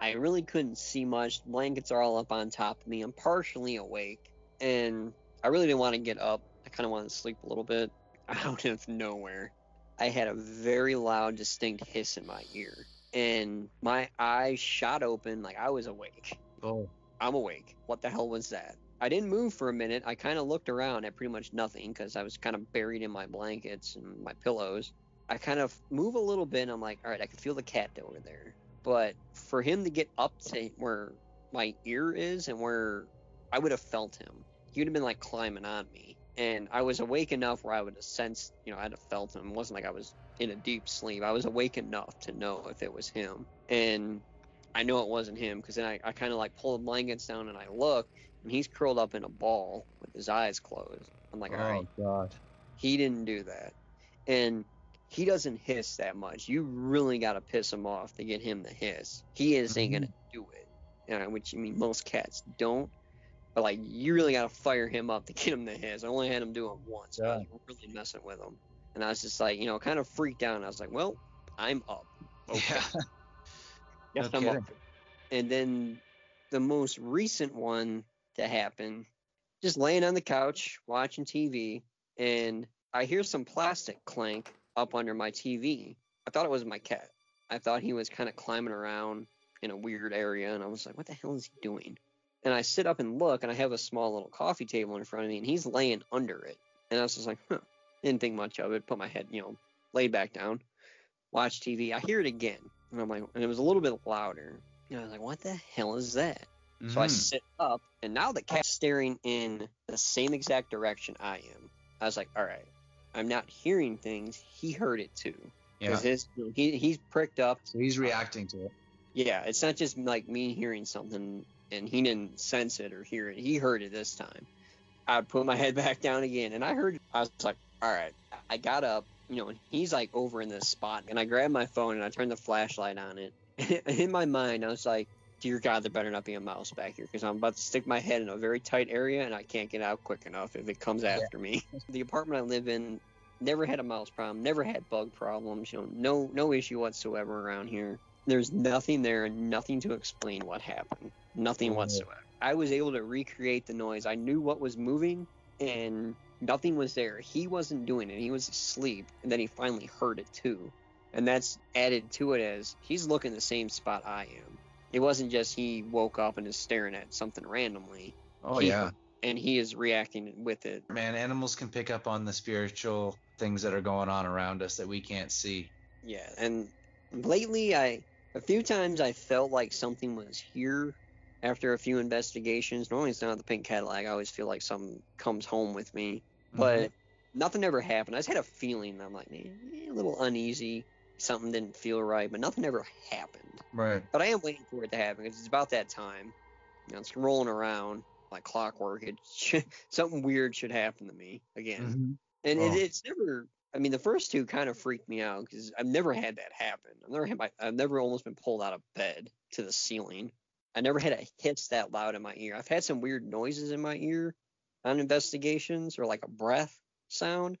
I really couldn't see much. Blankets are all up on top of me. I'm partially awake. And I really didn't want to get up. I kind of wanted to sleep a little bit. Out of nowhere, I had a very loud, distinct hiss in my ear. And my eyes shot open like I was awake. Oh. I'm awake. What the hell was that? I didn't move for a minute. I kind of looked around at pretty much nothing because I was kind of buried in my blankets and my pillows. I kind of move a little bit and I'm like, all right, I can feel the cat over there. But for him to get up to where my ear is and where I would have felt him, he would have been like climbing on me. And I was awake enough where I would have sensed, you know, I'd have felt him. It wasn't like I was in a deep sleep. I was awake enough to know if it was him. And I know it wasn't him because then I, I kind of like pull the blankets down and I look and he's curled up in a ball with his eyes closed. I'm like, all right, oh God. he didn't do that. And he doesn't hiss that much. You really got to piss him off to get him to hiss. He is ain't mm-hmm. going to do it. You know, which, I mean, most cats don't. But, like, you really got to fire him up to get him to hiss. I only had him do it once. but I was really messing with him. And I was just like, you know, kind of freaked out. And I was like, well, I'm up. Okay. Yeah. Yes, No I'm. And then the most recent one to happen, just laying on the couch watching TV, and I hear some plastic clank up under my TV. I thought it was my cat. I thought he was kind of climbing around in a weird area, and I was like, what the hell is he doing? And I sit up and look, and I have a small little coffee table in front of me, and he's laying under it. And I was just like, huh. Didn't think much of it. Put my head, you know, laid back down, watch TV. I hear it again, and I'm like, and it was a little bit louder. And I was like, what the hell is that? So I Mhm. sit up, and now the cat's staring in the same exact direction I am. I was like, all right, I'm not hearing things. He heard it too. yeah. Because his he he's pricked up. So he's reacting to it. Yeah, it's not just like me hearing something and he didn't sense it or hear it. He heard it this time. I put my head back down again, and I heard. I was like, all right. I got up. You know, he's like over in this spot, and I grabbed my phone and I turned the flashlight on it. in my mind, I was like, dear God, there better not be a mouse back here because I'm about to stick my head in a very tight area and I can't get out quick enough if it comes after me. the apartment I live in never had a mouse problem, never had bug problems, you know, no no issue whatsoever around here. There's nothing there and nothing to explain what happened. Nothing whatsoever. I was able to recreate the noise. I knew what was moving and nothing was there. He wasn't doing it. He was asleep and then he finally heard it too. And that's added to it as he's looking the same spot I am. It wasn't just he woke up and is staring at something randomly Oh He- yeah. and he is reacting with it. Man, animals can pick up on the spiritual things that are going on around us that we can't see. Yeah, and lately I a few times I felt like something was here after a few investigations. Normally it's not the pink Cadillac. I always feel like something comes home with me, but nothing ever happened. I just had a feeling. I'm like, man, eh, a little uneasy. Something didn't feel right, but nothing ever happened. Right. But I am waiting for it to happen because it's about that time. You know, it's rolling around like clockwork. It should, something weird should happen to me again. Mhm. And Oh. it, it's never. I mean, the first two kind of freaked me out because I've never had that happen. I've never had my. I've never almost been pulled out of bed to the ceiling. I never had a hiss that loud in my ear. I've had some weird noises in my ear on investigations or like a breath sound.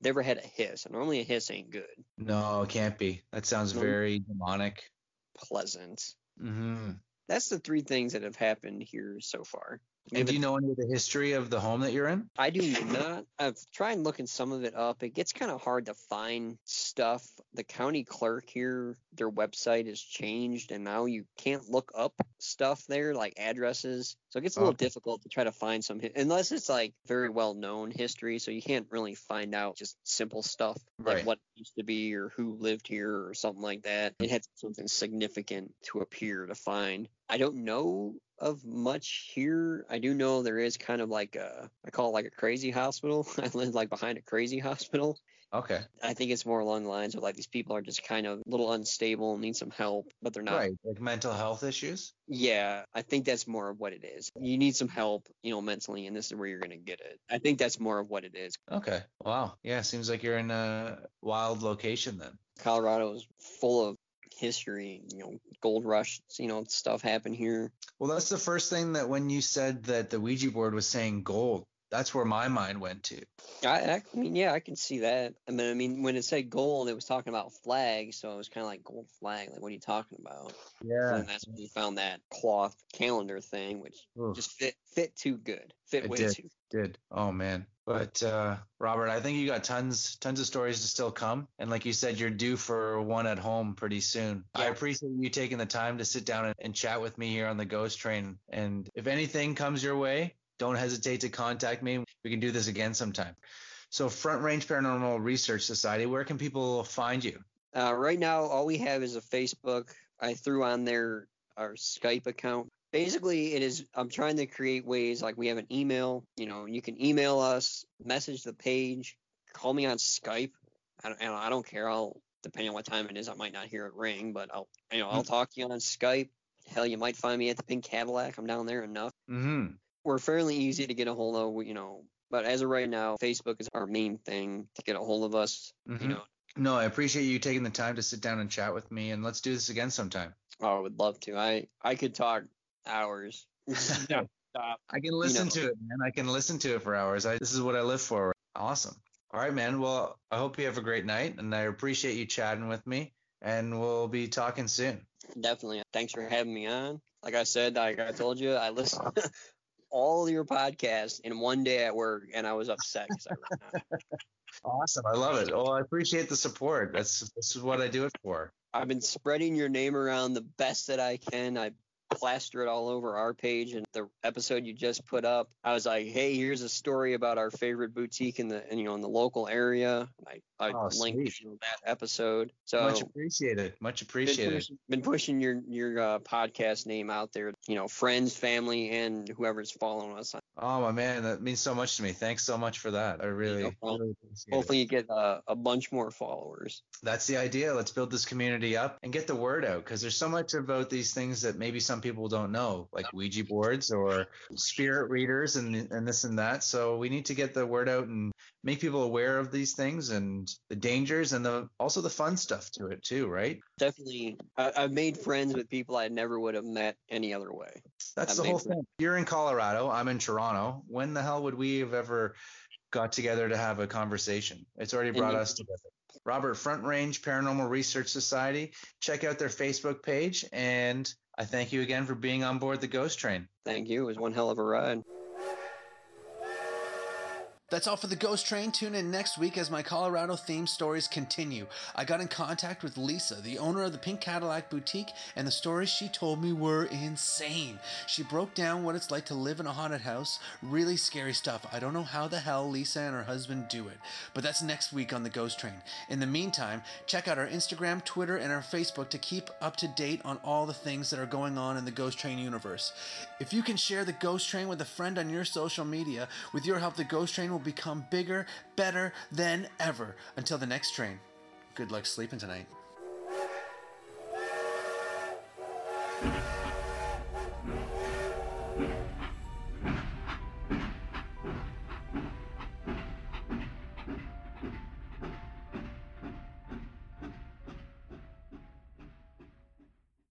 Never had a hiss. And normally a hiss ain't good. No, it can't be. That sounds very demonic. Pleasant. hmm That's the three things that have happened here so far. And do you know any of the history of the home that you're in? I do not. I've tried looking some of it up. It gets kind of hard to find stuff. The county clerk here, their website has changed, and now you can't look up stuff there, like addresses. So it gets a little Okay. difficult to try to find some, unless it's like very well known history. So you can't really find out just simple stuff like Right. what it used to be or who lived here or something like that. It had something significant to appear to find. I don't know of much here. I do know there is kind of like a, I call it like a crazy hospital. I live like behind a crazy hospital. Okay. I think it's more along the lines of like these people are just kind of a little unstable, need some help, but they're not. Right. Like mental health issues? Yeah, I think that's more of what it is. You need some help, you know, mentally, and this is where you're going to get it. I think that's more of what it is. Okay. Wow. Yeah, seems like you're in a wild location then. Colorado is full of history, you know, gold rush, you know, stuff happened here. Well, that's the first thing that when you said that the Ouija board was saying gold, that's where my mind went to. I, I mean, yeah, I can see that. I mean, I mean, when it said gold, it was talking about flags, so it was kind of like gold flag. Like, what are you talking about? Yeah. And that's when we found that cloth calendar thing, which Oof. just fit fit too good, fit It way did. too. Did. Oh man. But uh Robert, I think you got tons tons of stories to still come. And like you said, you're due for one at home pretty soon. I appreciate you taking the time to sit down and, and chat with me here on the Ghost Train. And if anything comes your way, don't hesitate to contact me. We can do this again sometime. So Front Range Paranormal Research Society, where can people find you? Uh, right now, all we have is a Facebook. I threw on there our Skype account. Basically, it is. I'm trying to create ways like we have an email. You know, you can email us, message the page, call me on Skype. I don't, and I don't care. I'll depending on what time it is. I might not hear it ring, but I'll you know I'll talk to you on Skype. Hell, you might find me at the Pink Cadillac. I'm down there enough. Mm-hmm. We're fairly easy to get a hold of, you know. But as of right now, Facebook is our main thing to get a hold of us. Mhm. You know, No, I appreciate you taking the time to sit down and chat with me, and let's do this again sometime. oh, I would love to. I I could talk hours. Stop. I can listen know. to it, man. I can listen to it for hours. I, this is what I live for. Awesome. All right, man. Well, I hope you have a great night, and I appreciate you chatting with me, and we'll be talking soon. Definitely. Thanks for having me on. Like I said, like I told you, I listened all your podcasts in one day at work, and I was upset because I ran out. Awesome. I love it. Well, I appreciate the support. That's this is what I do it for. I've been spreading your name around the best that I can. I plaster it all over our page and the episode you just put up. I was like, "Hey, here's a story about our favorite boutique in the you know in the local area." I I Oh, linked sweet. that episode. So Much appreciated. Much been appreciated. pushing, been pushing your your uh, podcast name out there. You know, friends, family, and whoever's following us. Oh my man, that means so much to me. Thanks so much for that. I really, No really appreciate it. Hopefully, you get uh, a bunch more followers. That's the idea. Let's build this community up and get the word out because there's so much about these things that maybe some people don't know, like Ouija boards or spirit readers and and this and that. So we need to get the word out and make people aware of these things and the dangers and the also the fun stuff to it too, right? Definitely, I, I've made friends with people I never would have met any other way. That's That the whole sense. thing. You're in Colorado. I'm in Toronto. When the hell would we have ever got together to have a conversation? It's already brought Indeed. us together. Robert Front Range Paranormal Research Society. Check out their Facebook page. And I thank you again for being on board the Ghost Train. Thank you. It was one hell of a ride. That's all for the Ghost Train. Tune in next week as my Colorado themed stories continue. I got in contact with Lisa, the owner of the Pink Cadillac Boutique, and the stories she told me were insane. She broke down what it's like to live in a haunted house. Really scary stuff. I don't know how the hell Lisa and her husband do it, but that's next week on the Ghost Train. In the meantime, check out our Instagram, Twitter, and our Facebook to keep up to date on all the things that are going on in the Ghost Train universe. If you can share the Ghost Train with a friend on your social media, with your help, the Ghost Train will become bigger, better than ever. Until the next train, good luck sleeping tonight.